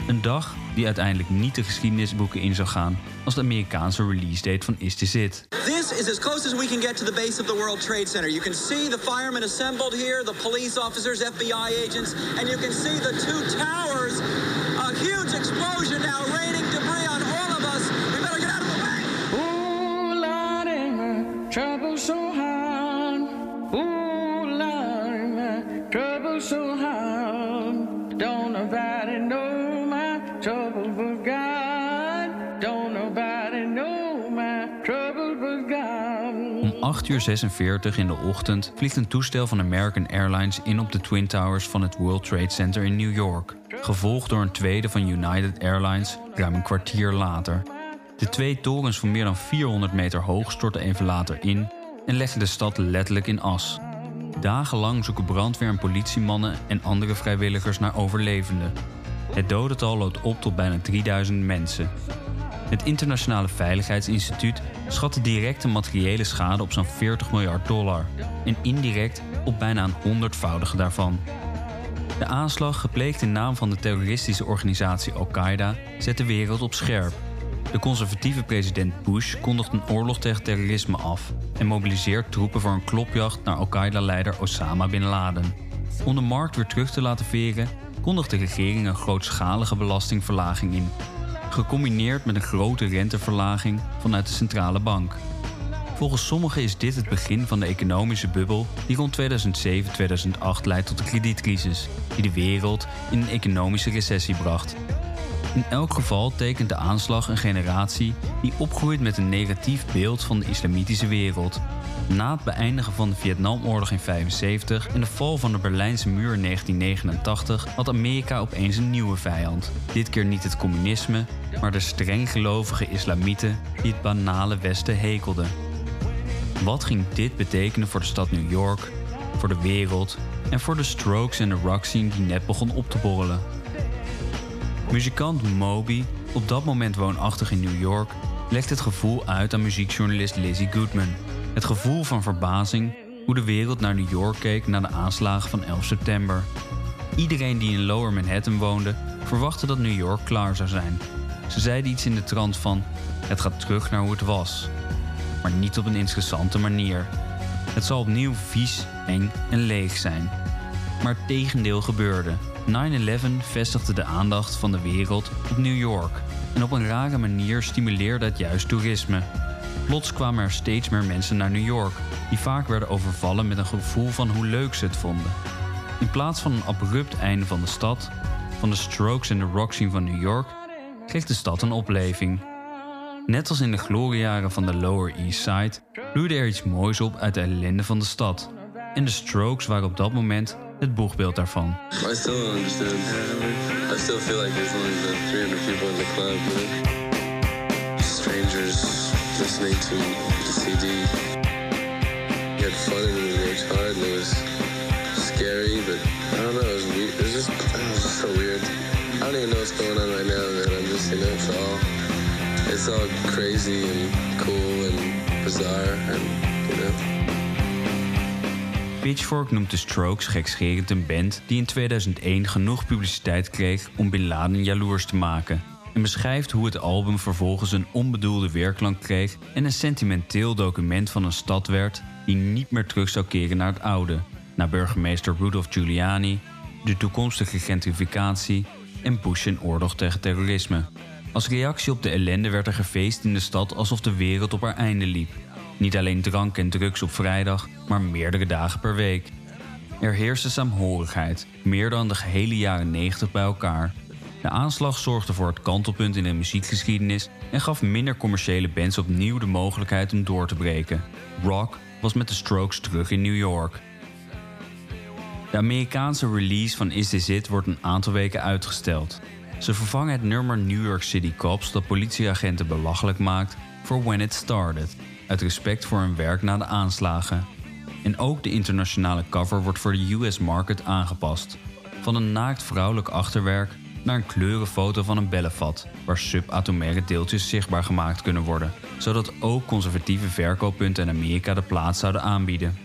Een dag die uiteindelijk niet de geschiedenisboeken in zou gaan als de Amerikaanse release date van Is This It. This is as close as we can get to the base of the World Trade Center. You can see the firemen assembled here, the police officers, FBI agents, and you can see the two towers. A huge explosion so hard. Ooh, trouble so hard. Don't nobody my trouble God. Don't nobody know my trouble God. Om 8 uur 46 in de ochtend vliegt een toestel van American Airlines in op de Twin Towers van het World Trade Center in New York. Gevolgd door een tweede van United Airlines ruim een kwartier later. De twee torens van meer dan 400 meter hoog stortten even later in en legden de stad letterlijk in as. Dagenlang zoeken brandweer en politiemannen en andere vrijwilligers naar overlevenden. Het dodental loopt op tot bijna 3000 mensen. Het Internationale Veiligheidsinstituut schat de directe materiële schade op zo'n 40 miljard dollar en indirect op bijna een honderdvoudige daarvan. De aanslag, gepleegd in naam van de terroristische organisatie Al-Qaeda, zet de wereld op scherp. De conservatieve president Bush kondigt een oorlog tegen terrorisme af en mobiliseert troepen voor een klopjacht naar Al-Qaeda-leider Osama bin Laden. Om de markt weer terug te laten veren, kondigt de regering een grootschalige belastingverlaging in, gecombineerd met een grote renteverlaging vanuit de centrale bank. Volgens sommigen is dit het begin van de economische bubbel die rond 2007-2008 leidt tot de kredietcrisis, die de wereld in een economische recessie bracht. In elk geval tekent de aanslag een generatie die opgroeit met een negatief beeld van de islamitische wereld. Na het beëindigen van de Vietnamoorlog in 1975 en de val van de Berlijnse muur in 1989 had Amerika opeens een nieuwe vijand. Dit keer niet het communisme, maar de strenggelovige islamieten die het banale Westen hekelden. Wat ging dit betekenen voor de stad New York, voor de wereld en voor de Strokes en de rock scene die net begon op te borrelen? Muzikant Moby, op dat moment woonachtig in New York, legt het gevoel uit aan muziekjournalist Lizzie Goodman. Het gevoel van verbazing hoe de wereld naar New York keek na de aanslagen van 11 september. Iedereen die in Lower Manhattan woonde, verwachtte dat New York klaar zou zijn. Ze zeiden iets in de trant van: het gaat terug naar hoe het was. Maar niet op een interessante manier. Het zal opnieuw vies, eng en leeg zijn. Maar het tegendeel gebeurde. 9-11 vestigde de aandacht van de wereld op New York. En op een rare manier stimuleerde het juist toerisme. Plots kwamen er steeds meer mensen naar New York, die vaak werden overvallen met een gevoel van hoe leuk ze het vonden. In plaats van een abrupt einde van de stad, van de Strokes en de rock scene van New York, kreeg de stad een opleving. Net als in de gloriejaren van de Lower East Side bloeide er iets moois op uit de ellende van de stad. En de Strokes waren op dat moment het boegbeeld daarvan. I still don't understand. I still feel like there's only the 300 people in the club. But strangers listening to the CD. We had fun and we worked hard and it was scary, but I don't know. It was, weird. it was just it was just so weird. I don't even know what's going on right now, man. I'm just you know it's all it's all crazy and cool and bizarre and you know. Pitchfork noemt de Strokes gekscherend een band die in 2001 genoeg publiciteit kreeg om Bin Laden jaloers te maken. En beschrijft hoe het album vervolgens een onbedoelde weerklank kreeg en een sentimenteel document van een stad werd die niet meer terug zou keren naar het oude, naar burgemeester Rudolph Giuliani, de toekomstige gentrificatie en Bush en oorlog tegen terrorisme. Als reactie op de ellende werd er gefeest in de stad alsof de wereld op haar einde liep. Niet alleen drank en drugs op vrijdag, maar meerdere dagen per week. Er heerste saamhorigheid, meer dan de gehele jaren 90 bij elkaar. De aanslag zorgde voor het kantelpunt in de muziekgeschiedenis en gaf minder commerciële bands opnieuw de mogelijkheid om door te breken. Rock was met de Strokes terug in New York. De Amerikaanse release van Is This It wordt een aantal weken uitgesteld. Ze vervangen het nummer New York City Cops dat politieagenten belachelijk maakt voor When It Started, uit respect voor hun werk na de aanslagen. En ook de internationale cover wordt voor de US market aangepast. Van een naakt vrouwelijk achterwerk naar een kleurenfoto van een bellenvat, waar subatomaire deeltjes zichtbaar gemaakt kunnen worden, zodat ook conservatieve verkooppunten in Amerika de plaat zouden aanbieden.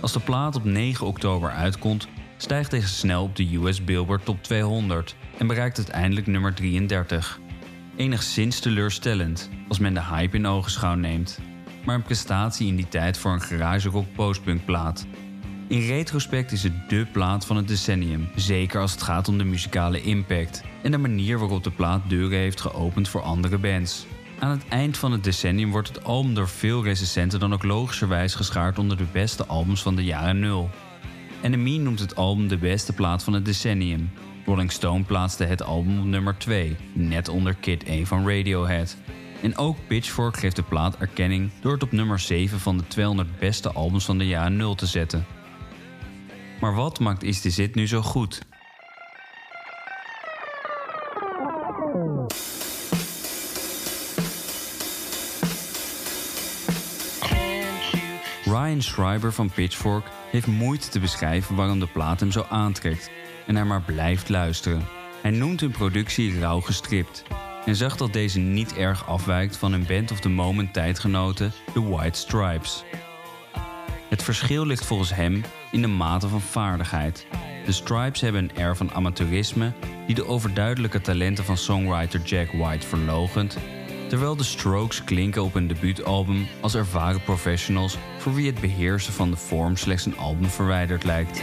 Als de plaat op 9 oktober uitkomt, stijgt deze snel op de US Billboard Top 200 en bereikt uiteindelijk nummer 33. Enigszins teleurstellend als men de hype in ogenschouw neemt, maar een prestatie in die tijd voor een garage rock postpunk plaat. In retrospect is het dé plaat van het decennium, zeker als het gaat om de muzikale impact en de manier waarop de plaat deuren heeft geopend voor andere bands. Aan het eind van het decennium wordt het album door veel recensenten dan ook logischerwijs geschaard onder de beste albums van de jaren 0. NME noemt het album de beste plaat van het decennium. Rolling Stone plaatste het album op nummer 2, net onder Kid 1 van Radiohead. En ook Pitchfork geeft de plaat erkenning door het op nummer 7 van de 200 beste albums van de jaren 0 te zetten. Maar wat maakt Is This It nu zo goed? Ryan Schreiber van Pitchfork heeft moeite te beschrijven waarom de plaat hem zo aantrekt en hij maar blijft luisteren. Hij noemt hun productie rauw gestript en zegt dat deze niet erg afwijkt van hun Band of the Moment tijdgenoten, The White Stripes. Het verschil ligt volgens hem in de mate van vaardigheid. De Stripes hebben een air van amateurisme die de overduidelijke talenten van songwriter Jack White verlogent, terwijl de Strokes klinken op hun debuutalbum als ervaren professionals voor wie het beheersen van de vorm slechts een album verwijderd lijkt.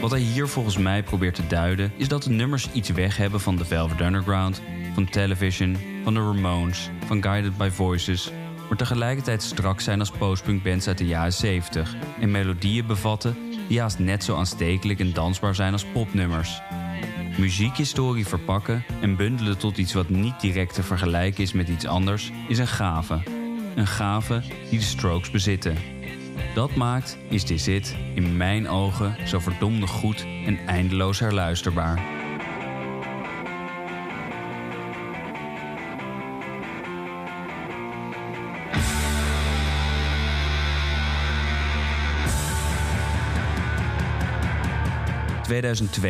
Wat hij hier volgens mij probeert te duiden is dat de nummers iets weg hebben van The Velvet Underground, van Television, van The Ramones, van Guided by Voices, maar tegelijkertijd strak zijn als postpunkbands uit de jaren 70 en melodieën bevatten die haast net zo aanstekelijk en dansbaar zijn als popnummers. Muziekhistorie verpakken en bundelen tot iets wat niet direct te vergelijken is met iets anders is een gave. Een gave die de Strokes bezitten. Dat maakt Is This It in mijn ogen zo verdomde goed en eindeloos herluisterbaar. ...2002.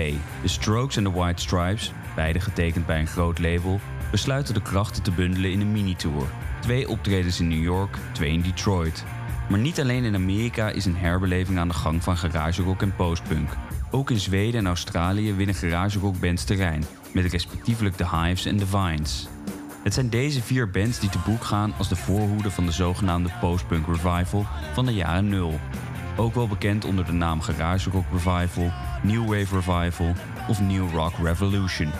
De Strokes en de White Stripes, beide getekend bij een groot label... besluiten de krachten te bundelen in een mini-tour. Twee optredens in New York, twee in Detroit... Maar niet alleen in Amerika is een herbeleving aan de gang van garagerock en postpunk. Ook in Zweden en Australië winnen garagerockbands terrein, met respectievelijk de Hives en de Vines. Het zijn deze vier bands die te boek gaan als de voorhoede van de zogenaamde postpunk revival van de jaren nul. Ook wel bekend onder de naam garagerock revival, new wave revival of new rock revolution.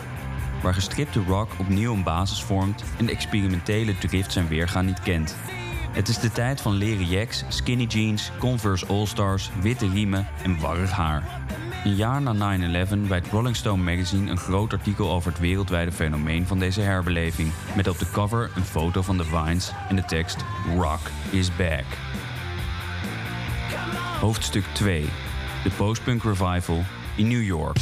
Waar gestripte rock opnieuw een basis vormt en de experimentele drift zijn weergaan niet kent. Het is de tijd van leren jacks, skinny jeans, Converse All-Stars, witte riemen en warrig haar. Een jaar na 9-11 wijdt Rolling Stone magazine een groot artikel over het wereldwijde fenomeen van deze herbeleving. Met op de cover een foto van de Vines en de tekst Rock is back. Hoofdstuk 2. De postpunk revival in New York.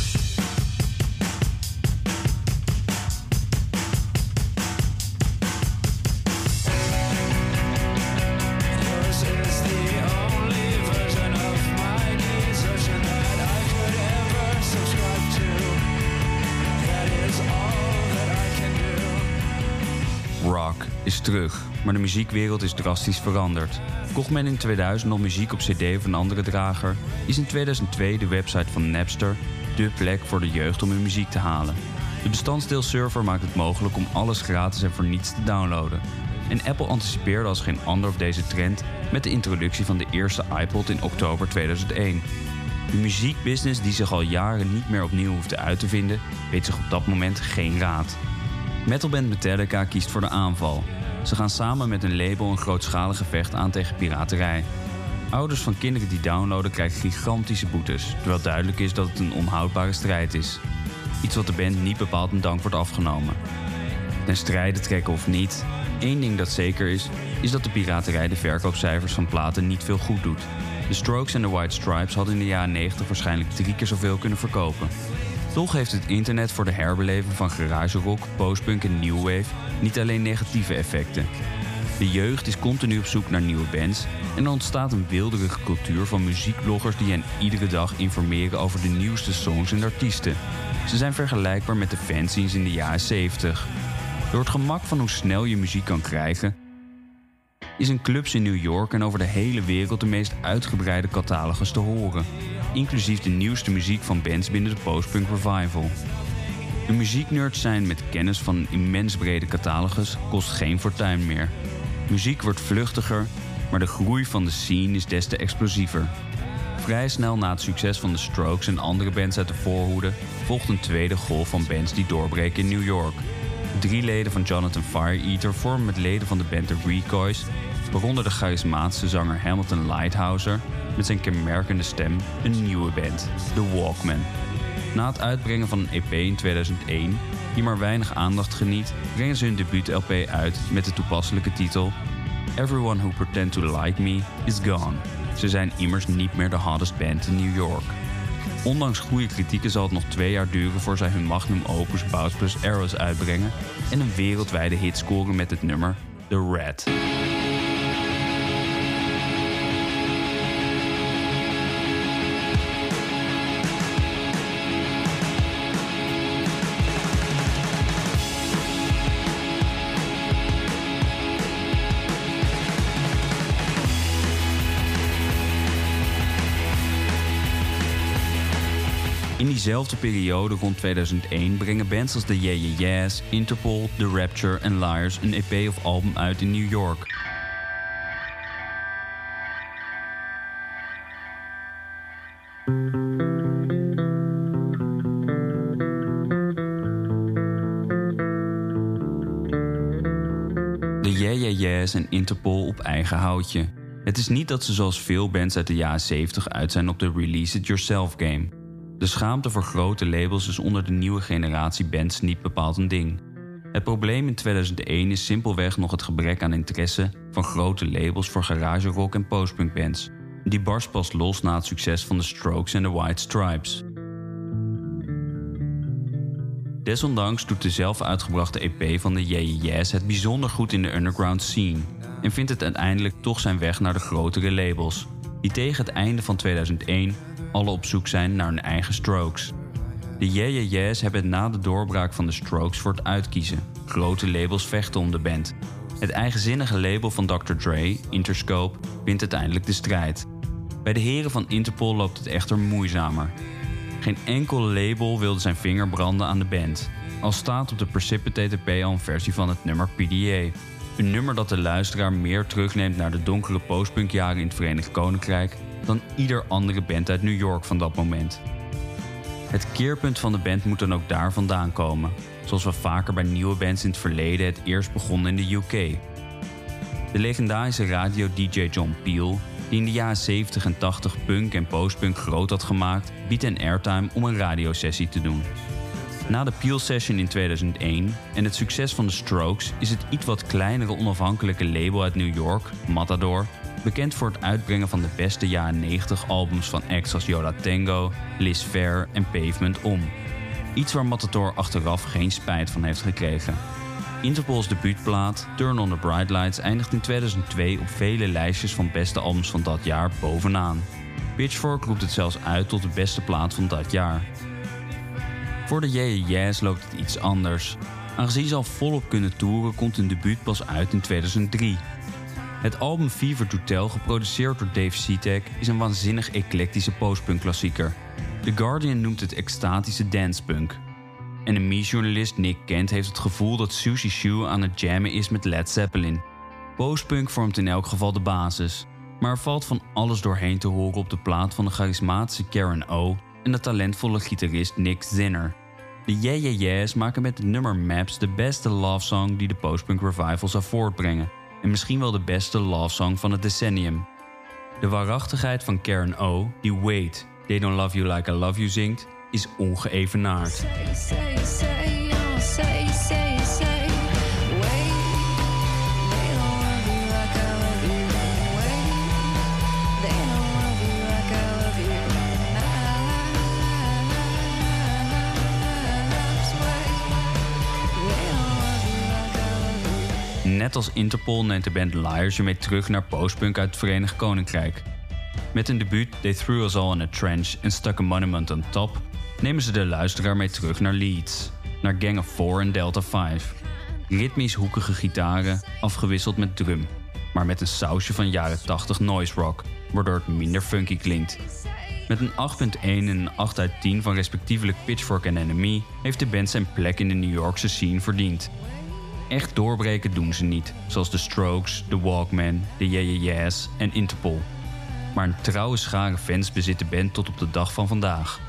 Maar de muziekwereld is drastisch veranderd. Kocht men in 2000 nog muziek op CD een andere drager, is in 2002 de website van Napster dé plek voor de jeugd om hun muziek te halen. De bestandsdeelserver maakt het mogelijk om alles gratis en voor niets te downloaden. En Apple anticipeerde als geen ander op deze trend met de introductie van de eerste iPod in oktober 2001. De muziekbusiness die zich al jaren niet meer opnieuw hoefde uit te vinden, weet zich op dat moment geen raad. Metalband Metallica kiest voor de aanval. Ze gaan samen met een label een grootschalig gevecht aan tegen piraterij. Ouders van kinderen die downloaden krijgen gigantische boetes, terwijl duidelijk is dat het een onhoudbare strijd is. Iets wat de band niet bepaald een dank wordt afgenomen. Ten strijde trekken of niet, één ding dat zeker is, is dat de piraterij de verkoopcijfers van platen niet veel goed doet. De Strokes en de White Stripes hadden in de jaren 90 waarschijnlijk drie keer zoveel kunnen verkopen. Toch heeft het internet voor de herbeleving van garagerock, postpunk en new wave niet alleen negatieve effecten. De jeugd is continu op zoek naar nieuwe bands en er ontstaat een wilderige cultuur van muziekbloggers die hen iedere dag informeren over de nieuwste songs en artiesten. Ze zijn vergelijkbaar met de fanzines in de jaren 70. Door het gemak van hoe snel je muziek kan krijgen, is in clubs in New York en over de hele wereld de meest uitgebreide catalogus te horen, inclusief de nieuwste muziek van bands binnen de postpunk revival. Een muzieknerd zijn met kennis van een immens brede catalogus kost geen fortuin meer. Muziek wordt vluchtiger, maar de groei van de scene is des te explosiever. Vrij snel na het succes van de Strokes en andere bands uit de voorhoede volgt een tweede golf van bands die doorbreken in New York. Drie leden van Jonathan Fireeater vormen met leden van de band The Recoys, waaronder de charismatische zanger Hamilton Lighthouser met zijn kenmerkende stem, een nieuwe band, The Walkmen. Na het uitbrengen van een EP in 2001, die maar weinig aandacht geniet, brengen ze hun debuut-LP uit met de toepasselijke titel Everyone Who Pretend to Like Me Is Gone. Ze zijn immers niet meer de hottest band in New York. Ondanks goede kritieken zal het nog twee jaar duren voor zij hun magnum opus Bounce Plus Arrows uitbrengen en een wereldwijde hit scoren met het nummer The Red. Periode rond 2001 brengen bands als de Yeah Yeah Yeahs, Interpol, The Rapture en Liars een EP of album uit in New York. De Yeah Yeah Yeahs en Interpol op eigen houtje. Het is niet dat ze zoals veel bands uit de jaren 70 uit zijn op de Release It Yourself game. De schaamte voor grote labels is onder de nieuwe generatie bands niet bepaald een ding. Het probleem in 2001 is simpelweg nog het gebrek aan interesse van grote labels voor garage rock en postpunk bands. Die barst pas los na het succes van de Strokes en de White Stripes. Desondanks doet de zelf uitgebrachte EP van de Yeahs het bijzonder goed in de underground scene en vindt het uiteindelijk toch zijn weg naar de grotere labels, die tegen het einde van 2001 alle op zoek zijn naar hun eigen strokes. De Yeahs hebben het na de doorbraak van de Strokes voor het uitkiezen. Grote labels vechten om de band. Het eigenzinnige label van Dr. Dre, Interscope, wint uiteindelijk de strijd. Bij de heren van Interpol loopt het echter moeizamer. Geen enkel label wilde zijn vinger branden aan de band. Al staat op de Precipitate EP al een versie van het nummer PDA. Een nummer dat de luisteraar meer terugneemt naar de donkere postpunkjaren in het Verenigd Koninkrijk dan ieder andere band uit New York van dat moment. Het keerpunt van de band moet dan ook daar vandaan komen, zoals we vaker bij nieuwe bands in het verleden het eerst begonnen in de UK. De legendarische radio-DJ John Peel, die in de jaren 70 en 80 punk en postpunk groot had gemaakt, biedt een airtime om een radiosessie te doen. Na de Peel Session in 2001 en het succes van de Strokes is het iets wat kleinere onafhankelijke label uit New York, Matador, bekend voor het uitbrengen van de beste jaren 90 albums van acts als Yola Tango, Liz Fair en Pavement om. Iets waar Matador achteraf geen spijt van heeft gekregen. Interpol's debuutplaat Turn on the Bright Lights eindigt in 2002 op vele lijstjes van beste albums van dat jaar bovenaan. Pitchfork roept het zelfs uit tot de beste plaat van dat jaar. Voor de Yeahs loopt het iets anders. Aangezien ze al volop kunnen toeren, komt hun debuut pas uit in 2003. Het album Fever to Tell, geproduceerd door Dave Seatek, is een waanzinnig eclectische postpunk klassieker. The Guardian noemt het extatische dancepunk. En de me-journalist Nick Kent heeft het gevoel dat Sushi Shoe aan het jammen is met Led Zeppelin. Postpunk vormt in elk geval de basis. Maar er valt van alles doorheen te horen op de plaat van de charismatische Karen O en de talentvolle gitarist Nick Zinner. De Yeah Yeah Yeahs maken met het nummer Maps de beste love song die de postpunk revival zou voortbrengen. En misschien wel de beste love song van het decennium. De waarachtigheid van Karen O, die Wait, They Don't Love You Like I Love You zingt, is ongeëvenaard. Oh, Net als Interpol neemt de band Liars je mee terug naar postpunk uit het Verenigd Koninkrijk. Met hun debuut They Threw Us All in a Trench en Stuck a Monument on Top nemen ze de luisteraar mee terug naar Leeds, naar Gang of Four en Delta 5. Ritmisch hoekige gitaren, afgewisseld met drum, maar met een sausje van jaren 80 noise rock, waardoor het minder funky klinkt. Met een 8.1 en een 8 uit 10 van respectievelijk Pitchfork en Enemy heeft de band zijn plek in de New Yorkse scene verdiend. Echt doorbreken doen ze niet, zoals de Strokes, The Walkmen, de Yeah Yeah Yeahs en Interpol. Maar een trouwe schare fans bezit de band tot op de dag van vandaag.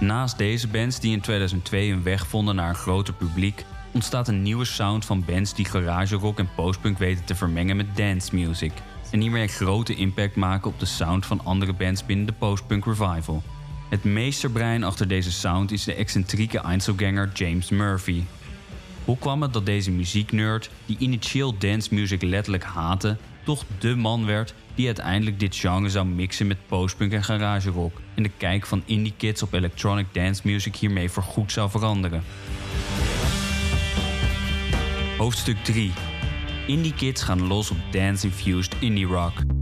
Naast deze bands die in 2002 een weg vonden naar een groter publiek, ontstaat een nieuwe sound van bands die garage rock en postpunk weten te vermengen met dance music. En hiermee een grote impact maken op de sound van andere bands binnen de postpunk revival. Het meesterbrein achter deze sound is de excentrieke Einzelganger James Murphy. Hoe kwam het dat deze muzieknerd, die initieel dance music letterlijk haatte, toch de man werd die uiteindelijk dit genre zou mixen met postpunk en garage rock en de kijk van indie kids op electronic dance music hiermee voorgoed zou veranderen? Hoofdstuk 3. Indie kids gaan los op dance-infused indie rock.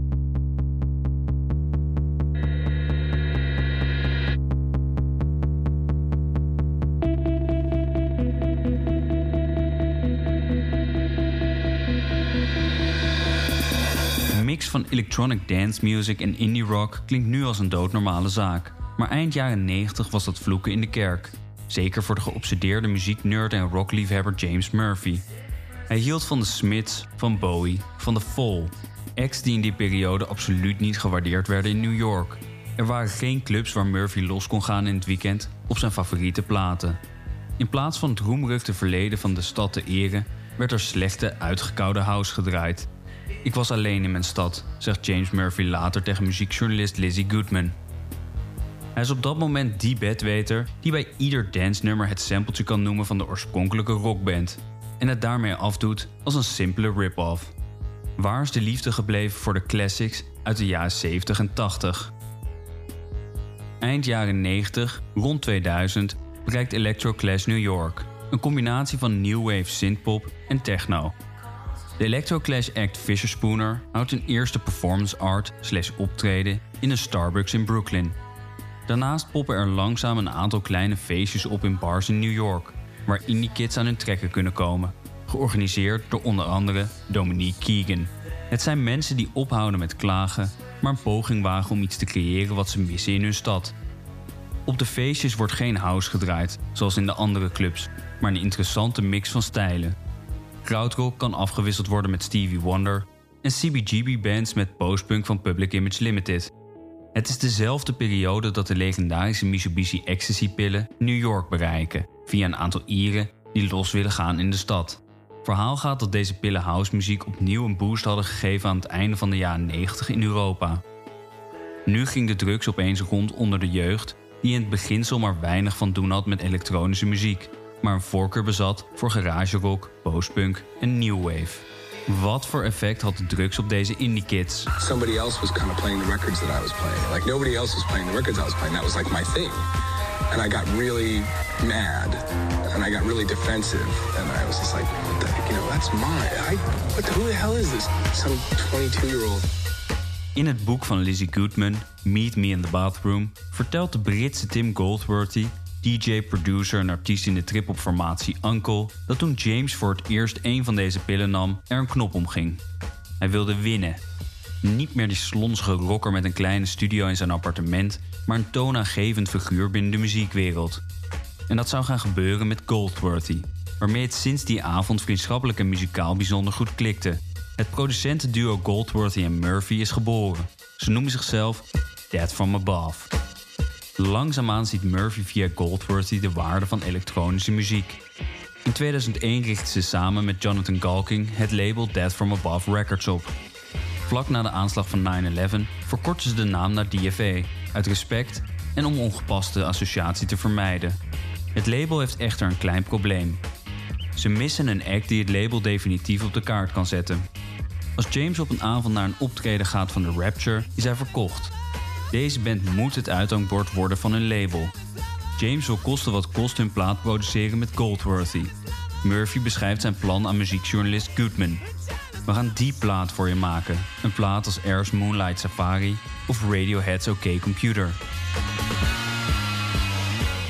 Van electronic dance music en indie rock klinkt nu als een doodnormale zaak. Maar eind jaren 90 was dat vloeken in de kerk. Zeker voor de geobsedeerde muzieknerd en rockliefhebber James Murphy. Hij hield van de Smiths, van Bowie, van The Fall. Acts die in die periode absoluut niet gewaardeerd werden in New York. Er waren geen clubs waar Murphy los kon gaan in het weekend op zijn favoriete platen. In plaats van het roemruchte verleden van de stad te eren, werd er slechte, uitgekoude house gedraaid. Ik was alleen in mijn stad, zegt James Murphy later tegen muziekjournalist Lizzie Goodman. Hij is op dat moment die bedweter die bij ieder dansnummer het sampletje kan noemen van de oorspronkelijke rockband. En het daarmee afdoet als een simpele rip-off. Waar is de liefde gebleven voor de classics uit de jaren 70 en 80? Eind jaren 90, rond 2000, bereikt Electro Clash New York. Een combinatie van new wave synthpop en techno. De Electro Clash act Fisher Spooner houdt een eerste performance art slash optreden in een Starbucks in Brooklyn. Daarnaast poppen er langzaam een aantal kleine feestjes op in bars in New York, waar indie kids aan hun trekken kunnen komen. Georganiseerd door onder andere Dominique Keegan. Het zijn mensen die ophouden met klagen, maar een poging wagen om iets te creëren wat ze missen in hun stad. Op de feestjes wordt geen house gedraaid, zoals in de andere clubs, maar een interessante mix van stijlen. Krautrock kan afgewisseld worden met Stevie Wonder en CBGB-bands met postpunk van Public Image Limited. Het is dezelfde periode dat de legendarische Mitsubishi Ecstasy-pillen New York bereiken, via een aantal Ieren die los willen gaan in de stad. Verhaal gaat dat deze pillen housemuziek opnieuw een boost hadden gegeven aan het einde van de jaren 90 in Europa. Nu ging de drugs opeens rond onder de jeugd, die in het beginsel maar weinig van doen had met elektronische muziek, maar een voorkeur bezat voor garage rock, postpunk en new wave. Wat voor effect had de drugs op deze indie kids? somebody else was kind of playing the records that I was playing. Like nobody else was playing the records I was playing. That was like my thing. And I got really mad and I got really defensive. And I was just like, what the heck, you know, that's mine. I, what the, who the hell is this? Some 22 year old. In het boek van Lizzie Goodman, Meet Me in the Bathroom, vertelt de Britse Tim Goldworthy, DJ, producer en artiest in de trip-hop-formatie Uncle, dat toen James voor het eerst een van deze pillen nam, er een knop omging. Hij wilde winnen. Niet meer die slonsige rocker met een kleine studio in zijn appartement, maar een toonaangevend figuur binnen de muziekwereld. En dat zou gaan gebeuren met Goldworthy, waarmee het sinds die avond vriendschappelijk en muzikaal bijzonder goed klikte. Het producentenduo Goldworthy en Murphy is geboren. Ze noemen zichzelf Dead from Above. Langzaamaan ziet Murphy via Goldworthy de waarde van elektronische muziek. In 2001 richtten ze samen met Jonathan Galking het label Dead from Above Records op. Vlak na de aanslag van 9-11 verkorten ze de naam naar DFA, uit respect en om ongepaste associatie te vermijden. Het label heeft echter een klein probleem. Ze missen een act die het label definitief op de kaart kan zetten. Als James op een avond naar een optreden gaat van The Rapture, is hij verkocht. Deze band moet het uithangbord worden van hun label. James wil kosten wat kost hun plaat produceren met Goldworthy. Murphy beschrijft zijn plan aan muziekjournalist Goodman. We gaan die plaat voor je maken. Een plaat als Air's Moonlight Safari of Radiohead's OK Computer.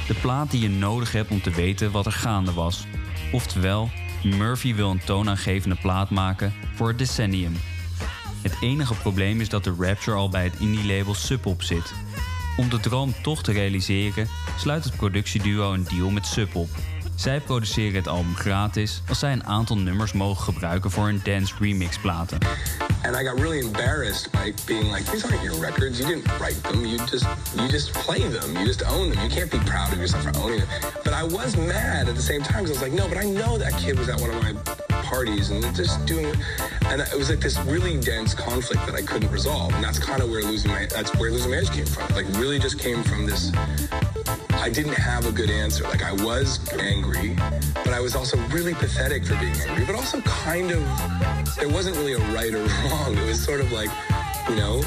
De plaat die je nodig hebt om te weten wat er gaande was. Oftewel, Murphy wil een toonaangevende plaat maken voor het decennium. Het enige probleem is dat de Rapture al bij het indie-label Sub zit. Om de droom toch te realiseren, sluit het productieduo een deal met Sub Pop. Zij produceren het album gratis als zij een aantal nummers mogen gebruiken voor hun dance remix platen. And I got really embarrassed by being like, these aren't your records. You didn't write them. You just you just play them. You just own them. You can't be proud of yourself for owning them. But I was mad at the same time because I was like, no, but I know that kid was at one of my parties and just doing and it was like this really dense conflict that I couldn't resolve. And that's kind of where losing my that's where losing my edge came from. Like really just came from this I didn't have a good answer. Like I was angry, but I was also really pathetic for being angry, but also kind of there wasn't really a right or wrong. It was sort of like, you know,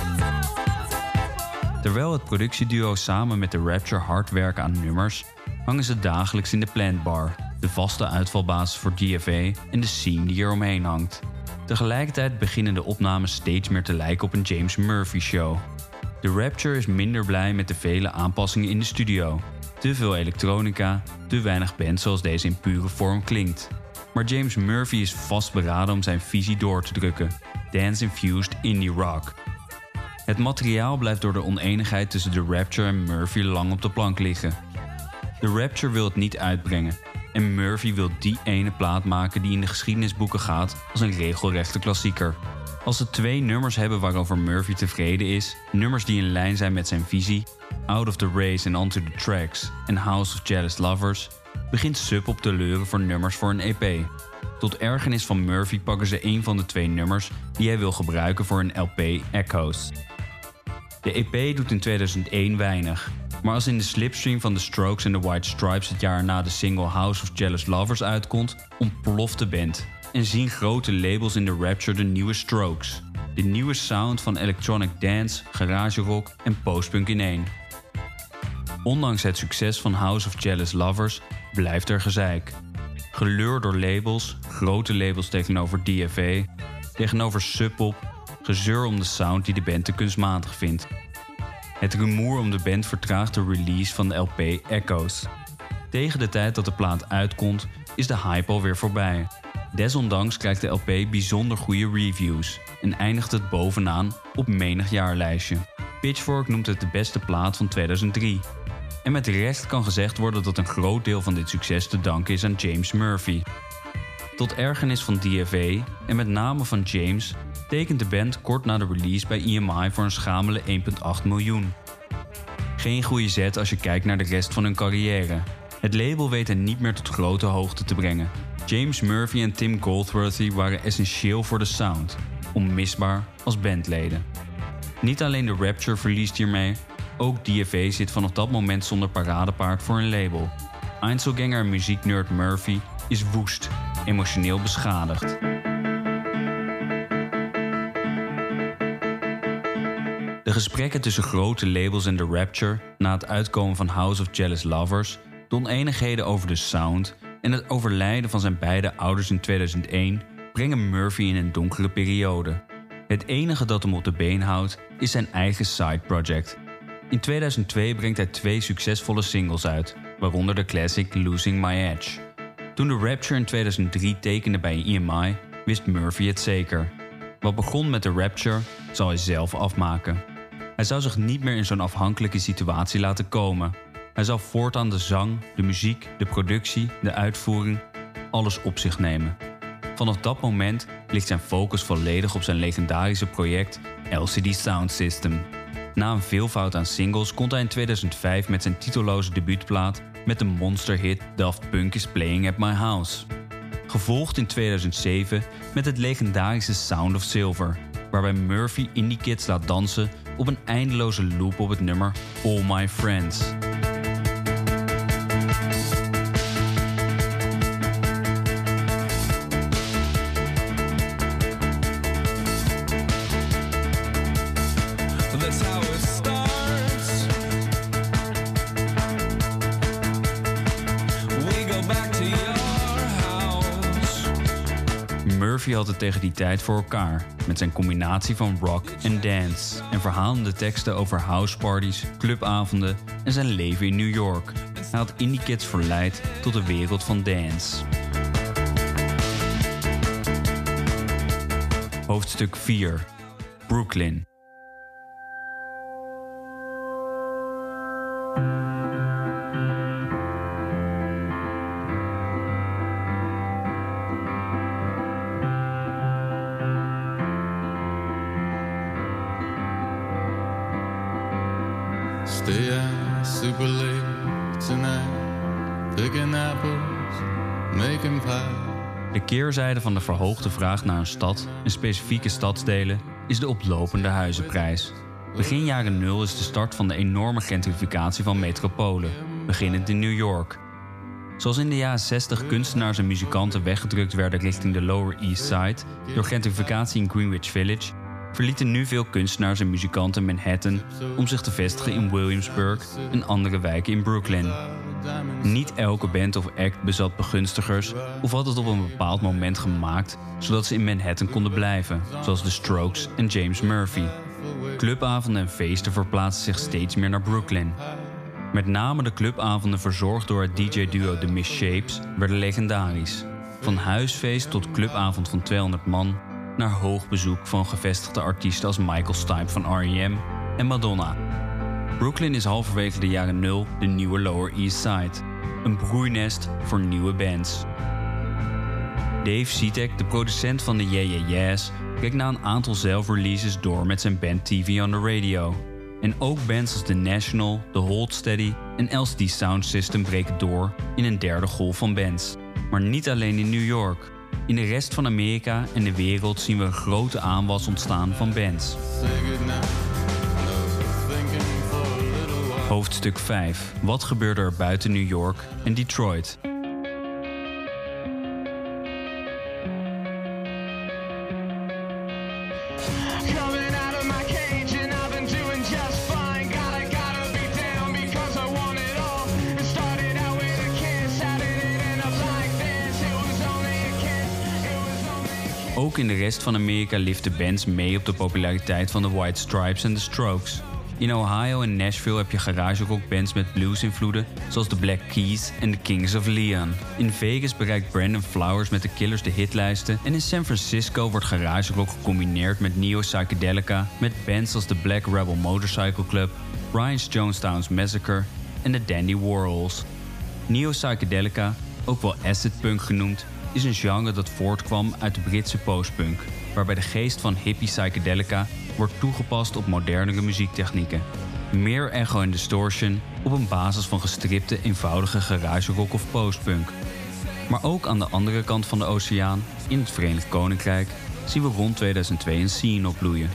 Terwijl het productieduo samen met de Rapture hard werken aan nummers, hangen ze dagelijks in de Plant Bar, de vaste uitvalbasis voor DFA en de scene die er omheen hangt. Tegelijkertijd beginnen de opnames steeds meer te lijken op een James Murphy show. De Rapture is minder blij met de vele aanpassingen in de studio. Te veel elektronica, te weinig band zoals deze in pure vorm klinkt. Maar James Murphy is vastberaden om zijn visie door te drukken: dance-infused indie rock. Het materiaal blijft door de oneenigheid tussen The Rapture en Murphy lang op de plank liggen. The Rapture wil het niet uitbrengen en Murphy wil die ene plaat maken die in de geschiedenisboeken gaat als een regelrechte klassieker. Als ze twee nummers hebben waarover Murphy tevreden is, nummers die in lijn zijn met zijn visie, Out of the Race en Onto the Tracks en House of Jealous Lovers, begint Sub op te leuren voor nummers voor een EP. Tot ergernis van Murphy pakken ze een van de twee nummers die hij wil gebruiken voor een LP Echoes. De EP doet in 2001 weinig, maar als in de slipstream van The Strokes en The White Stripes het jaar na de single House of Jealous Lovers uitkomt, ontploft de band en zien grote labels in de Rapture de nieuwe Strokes. De nieuwe sound van electronic dance, garage rock en postpunk in één. Ondanks het succes van House of Jealous Lovers blijft er gezeik. Geleur door labels, grote labels tegenover DFA, tegenover Sub Pop, gezeur om de sound die de band te kunstmatig vindt. Het rumoer om de band vertraagt de release van de LP Echoes. Tegen de tijd dat de plaat uitkomt, is de hype alweer voorbij. Desondanks krijgt de LP bijzonder goede reviews en eindigt het bovenaan op menig jaarlijstje. Pitchfork noemt het de beste plaat van 2003. En met recht kan gezegd worden dat een groot deel van dit succes te danken is aan James Murphy. Tot ergernis van DFA en met name van James tekent de band kort na de release bij EMI voor een schamele 1,8 miljoen. Geen goede zet als je kijkt naar de rest van hun carrière. Het label weet hen niet meer tot grote hoogte te brengen. James Murphy en Tim Goldworthy waren essentieel voor de sound, onmisbaar als bandleden. Niet alleen de Rapture verliest hiermee, ook DFA zit vanaf dat moment zonder paradepaard voor een label. Einzelganger en muzieknerd Murphy is woest, emotioneel beschadigd. De gesprekken tussen grote labels en The Rapture na het uitkomen van House of Jealous Lovers, de oneenigheden over de sound en het overlijden van zijn beide ouders in 2001 brengen Murphy in een donkere periode. Het enige dat hem op de been houdt is zijn eigen side project. In 2002 brengt hij twee succesvolle singles uit, waaronder de classic Losing My Edge. Toen de Rapture in 2003 tekende bij EMI, wist Murphy het zeker. Wat begon met de Rapture, zal hij zelf afmaken. Hij zou zich niet meer in zo'n afhankelijke situatie laten komen. Hij zal voortaan de zang, de muziek, de productie, de uitvoering, alles op zich nemen. Vanaf dat moment ligt zijn focus volledig op zijn legendarische project LCD Sound System. Na een veelvoud aan singles komt hij in 2005 met zijn titelloze debuutplaat met de monsterhit Daft Punk is Playing at My House. Gevolgd in 2007 met het legendarische Sound of Silver, waarbij Murphy indie kids laat dansen op een eindeloze loop op het nummer All My Friends. Had het tegen die tijd voor elkaar met zijn combinatie van rock en dance en verhalende teksten over houseparties, clubavonden en zijn leven in New York. Hij had indie kids verleid tot de wereld van dance. Hoofdstuk 4 Brooklyn keerzijde van de verhoogde vraag naar een stad en specifieke stadsdelen is de oplopende huizenprijs. Begin jaren 0 is de start van de enorme gentrificatie van metropolen, beginnend in New York. Zoals in de jaren 60 kunstenaars en muzikanten weggedrukt werden richting de Lower East Side door gentrificatie in Greenwich Village, verlieten nu veel kunstenaars en muzikanten Manhattan om zich te vestigen in Williamsburg en andere wijken in Brooklyn. Niet elke band of act bezat begunstigers of had het op een bepaald moment gemaakt zodat ze in Manhattan konden blijven, zoals de Strokes en James Murphy. Clubavonden en feesten verplaatsten zich steeds meer naar Brooklyn. Met name de clubavonden verzorgd door het DJ-duo The Misshapes werden legendarisch. Van huisfeest tot clubavond van 200 man, naar hoog bezoek van gevestigde artiesten als Michael Stipe van R.E.M. en Madonna. Brooklyn is halverwege de jaren 0 de nieuwe Lower East Side, een broeinest voor nieuwe bands. Dave Sitek, de producent van de Yeah Yeah Yeahs, keek na een aantal zelfreleases door met zijn band TV on the Radio. En ook bands als The National, The Hold Steady en LCD Sound System breken door in een derde golf van bands. Maar niet alleen in New York. In de rest van Amerika en de wereld zien we een grote aanwas ontstaan van bands. Hoofdstuk 5. Wat gebeurde er buiten New York en Detroit? Ook in de rest van Amerika liften bands mee op de populariteit van de White Stripes en de Strokes. In Ohio en Nashville heb je garagerockbands met blues-invloeden, zoals de Black Keys en de Kings of Leon. In Vegas bereikt Brandon Flowers met de Killers de hitlijsten en in San Francisco wordt garagerock gecombineerd met neo-psychedelica met bands als de Black Rebel Motorcycle Club, Brian's Jonestown's Massacre en de Dandy Warhols. Neo-psychedelica, ook wel acid punk genoemd, is een genre dat voortkwam uit de Britse postpunk, waarbij de geest van hippie psychedelica wordt toegepast op modernere muziektechnieken. Meer echo en distortion op een basis van gestripte, eenvoudige garage rock of postpunk. Maar ook aan de andere kant van de oceaan, in het Verenigd Koninkrijk, zien we rond 2002 een scene opbloeien.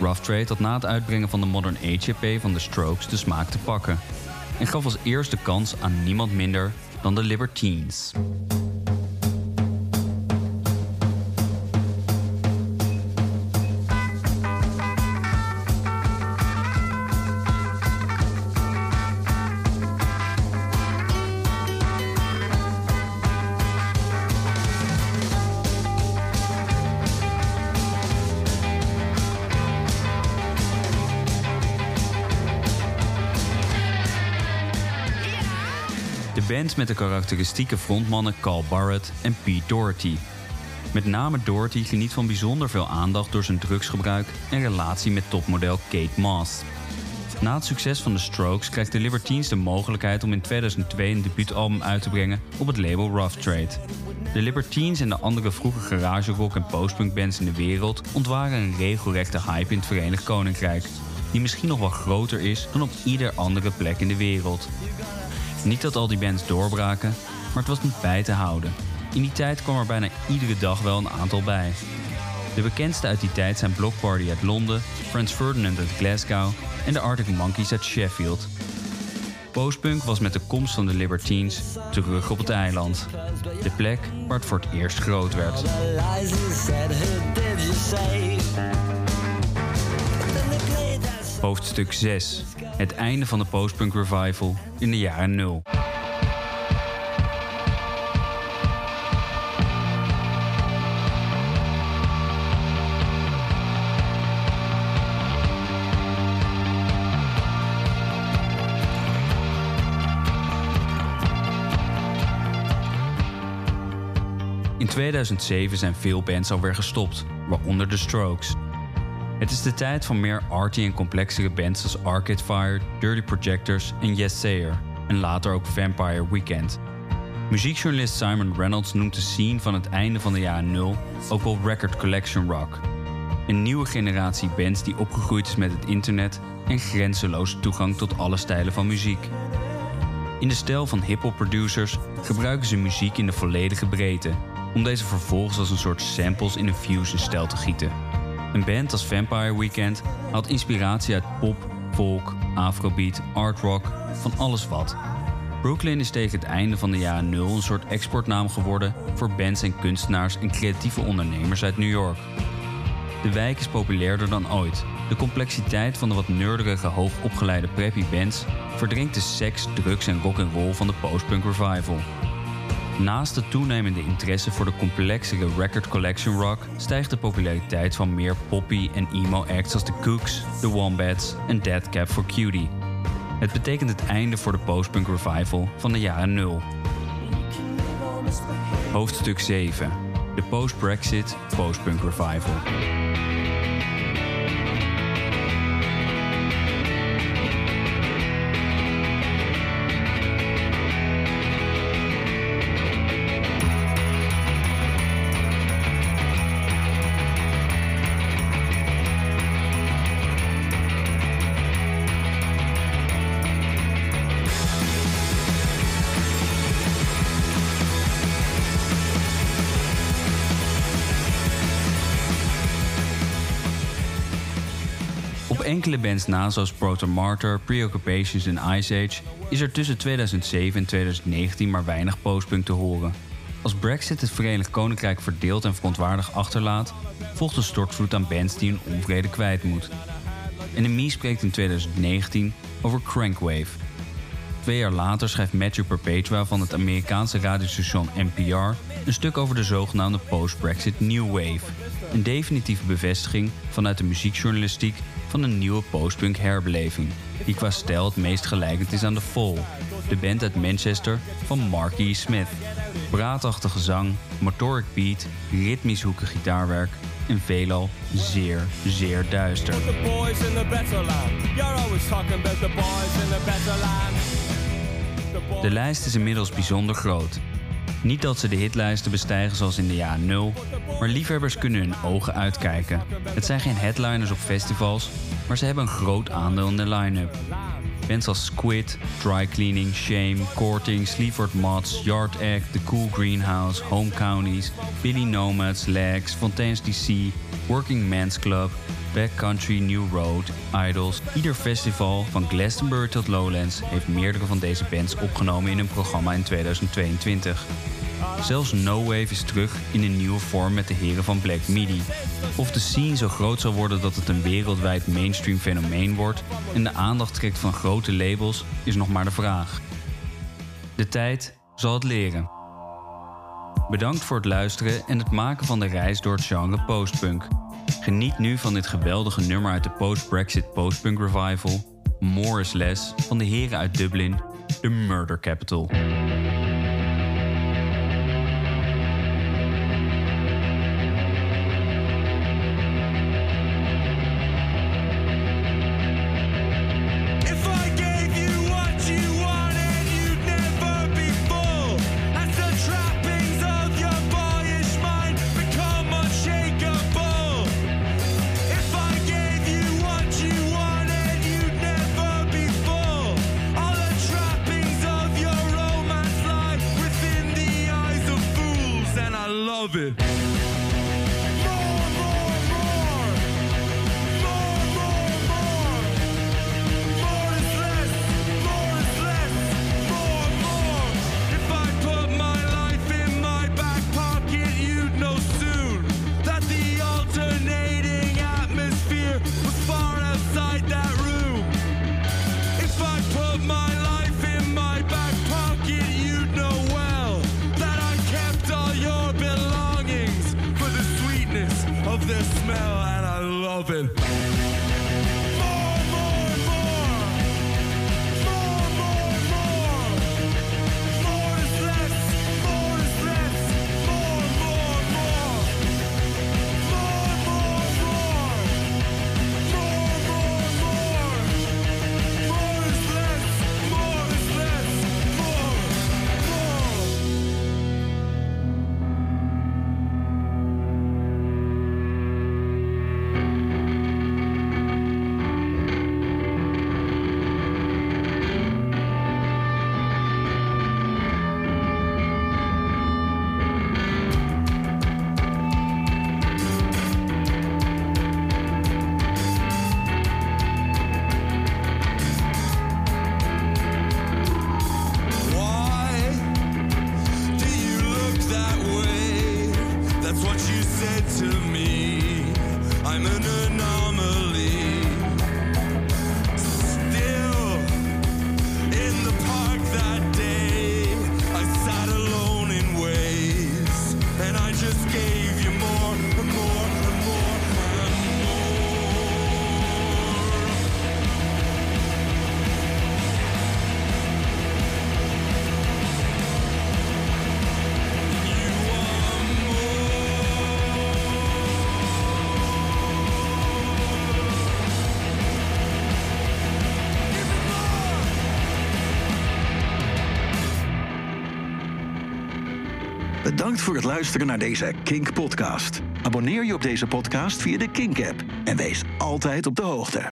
Rough Trade had na het uitbrengen van de Modern Age van The Strokes de smaak te pakken. En gaf als eerste kans aan niemand minder dan de Libertines. Met de karakteristieke frontmannen Carl Barrett en Pete Doherty. Met name Doherty geniet van bijzonder veel aandacht door zijn drugsgebruik en relatie met topmodel Kate Moss. Na het succes van de Strokes krijgt de Libertines de mogelijkheid om in 2002 een debuutalbum uit te brengen op het label Rough Trade. De Libertines en de andere vroege garage rock en postpunk bands in de wereld ontwaren een regelrechte hype in het Verenigd Koninkrijk, die misschien nog wel groter is dan op ieder andere plek in de wereld. Niet dat al die bands doorbraken, maar het was niet bij te houden. In die tijd kwam er bijna iedere dag wel een aantal bij. De bekendste uit die tijd zijn Block Party uit Londen, Franz Ferdinand uit Glasgow en de Arctic Monkeys uit Sheffield. Postpunk was met de komst van de Libertines terug op het eiland. De plek waar het voor het eerst groot werd. Hoofdstuk 6. Het einde van de postpunk revival in de jaren 0. In 2007 zijn veel bands alweer gestopt, waaronder The Strokes. Het is de tijd van meer arty en complexere bands als Arcade Fire, Dirty Projectors en Yes Sayer, en later ook Vampire Weekend. Muziekjournalist Simon Reynolds noemt de scene van het einde van de jaren 0 ook wel Record Collection Rock. Een nieuwe generatie bands die opgegroeid is met het internet en grenzeloze toegang tot alle stijlen van muziek. In de stijl van hip-hop producers gebruiken ze muziek in de volledige breedte, om deze vervolgens als een soort samples in een fusion-stijl te gieten. Een band als Vampire Weekend haalt inspiratie uit pop, folk, afrobeat, art rock, van alles wat. Brooklyn is tegen het einde van de jaren 0 een soort exportnaam geworden voor bands en kunstenaars en creatieve ondernemers uit New York. De wijk is populairder dan ooit. De complexiteit van de wat nerdige, hoogopgeleide preppy bands verdringt de seks, drugs en rock'n'roll van de postpunk revival. Naast de toenemende interesse voor de complexere record collection rock stijgt de populariteit van meer poppy en emo acts als de Cooks, The Wombats en Dead Cab for Cutie. Het betekent het einde voor de postpunk revival van de jaren 0. Hoofdstuk 7. De de post-Brexit postpunk revival. Enkele bands na, zoals Proto Martyr, Preoccupations en Ice Age, is er tussen 2007 en 2019 maar weinig postpunk te horen. Als Brexit het Verenigd Koninkrijk verdeeld en verontwaardigd achterlaat, volgt een stortvloed aan bands die hun onvrede kwijt moet. NME spreekt in 2019 over Crankwave. Twee jaar later schrijft Matthew Perpetua van het Amerikaanse radiostation NPR een stuk over de zogenaamde post-Brexit New Wave. Een definitieve bevestiging vanuit de muziekjournalistiek van een nieuwe postpunk herbeleving, die qua stijl het meest gelijkend is aan The Fall, de band uit Manchester van Marky E. Smith. Braadachtige zang, motoric beat, ritmisch hoekig gitaarwerk en veelal zeer, zeer duister. De lijst is inmiddels bijzonder groot. Niet dat ze de hitlijsten bestijgen zoals in de jaren 0, maar liefhebbers kunnen hun ogen uitkijken. Het zijn geen headliners op festivals, maar ze hebben een groot aandeel in de line-up. Bands als Squid, Dry Cleaning, Shame, Courting, Sleaford Mods, Yard Act, The Cool Greenhouse, Home Counties, Billy Nomads, Legs, Fontaines DC, Working Men's Club, Backcountry New Road, Idols. Ieder festival van Glastonbury tot Lowlands heeft meerdere van deze bands opgenomen in hun programma in 2022. Zelfs No Wave is terug in een nieuwe vorm met de heren van Black Midi. Of de scene zo groot zal worden dat het een wereldwijd mainstream fenomeen wordt en de aandacht trekt van grote labels, is nog maar de vraag. De tijd zal het leren. Bedankt voor het luisteren en het maken van de reis door het genre postpunk. Geniet nu van dit geweldige nummer uit de post-Brexit postpunk revival, More is Less, van de heren uit Dublin, de Murder Capital. Bedankt voor het luisteren naar deze Kink podcast. Abonneer je op deze podcast via de Kink app en wees altijd op de hoogte.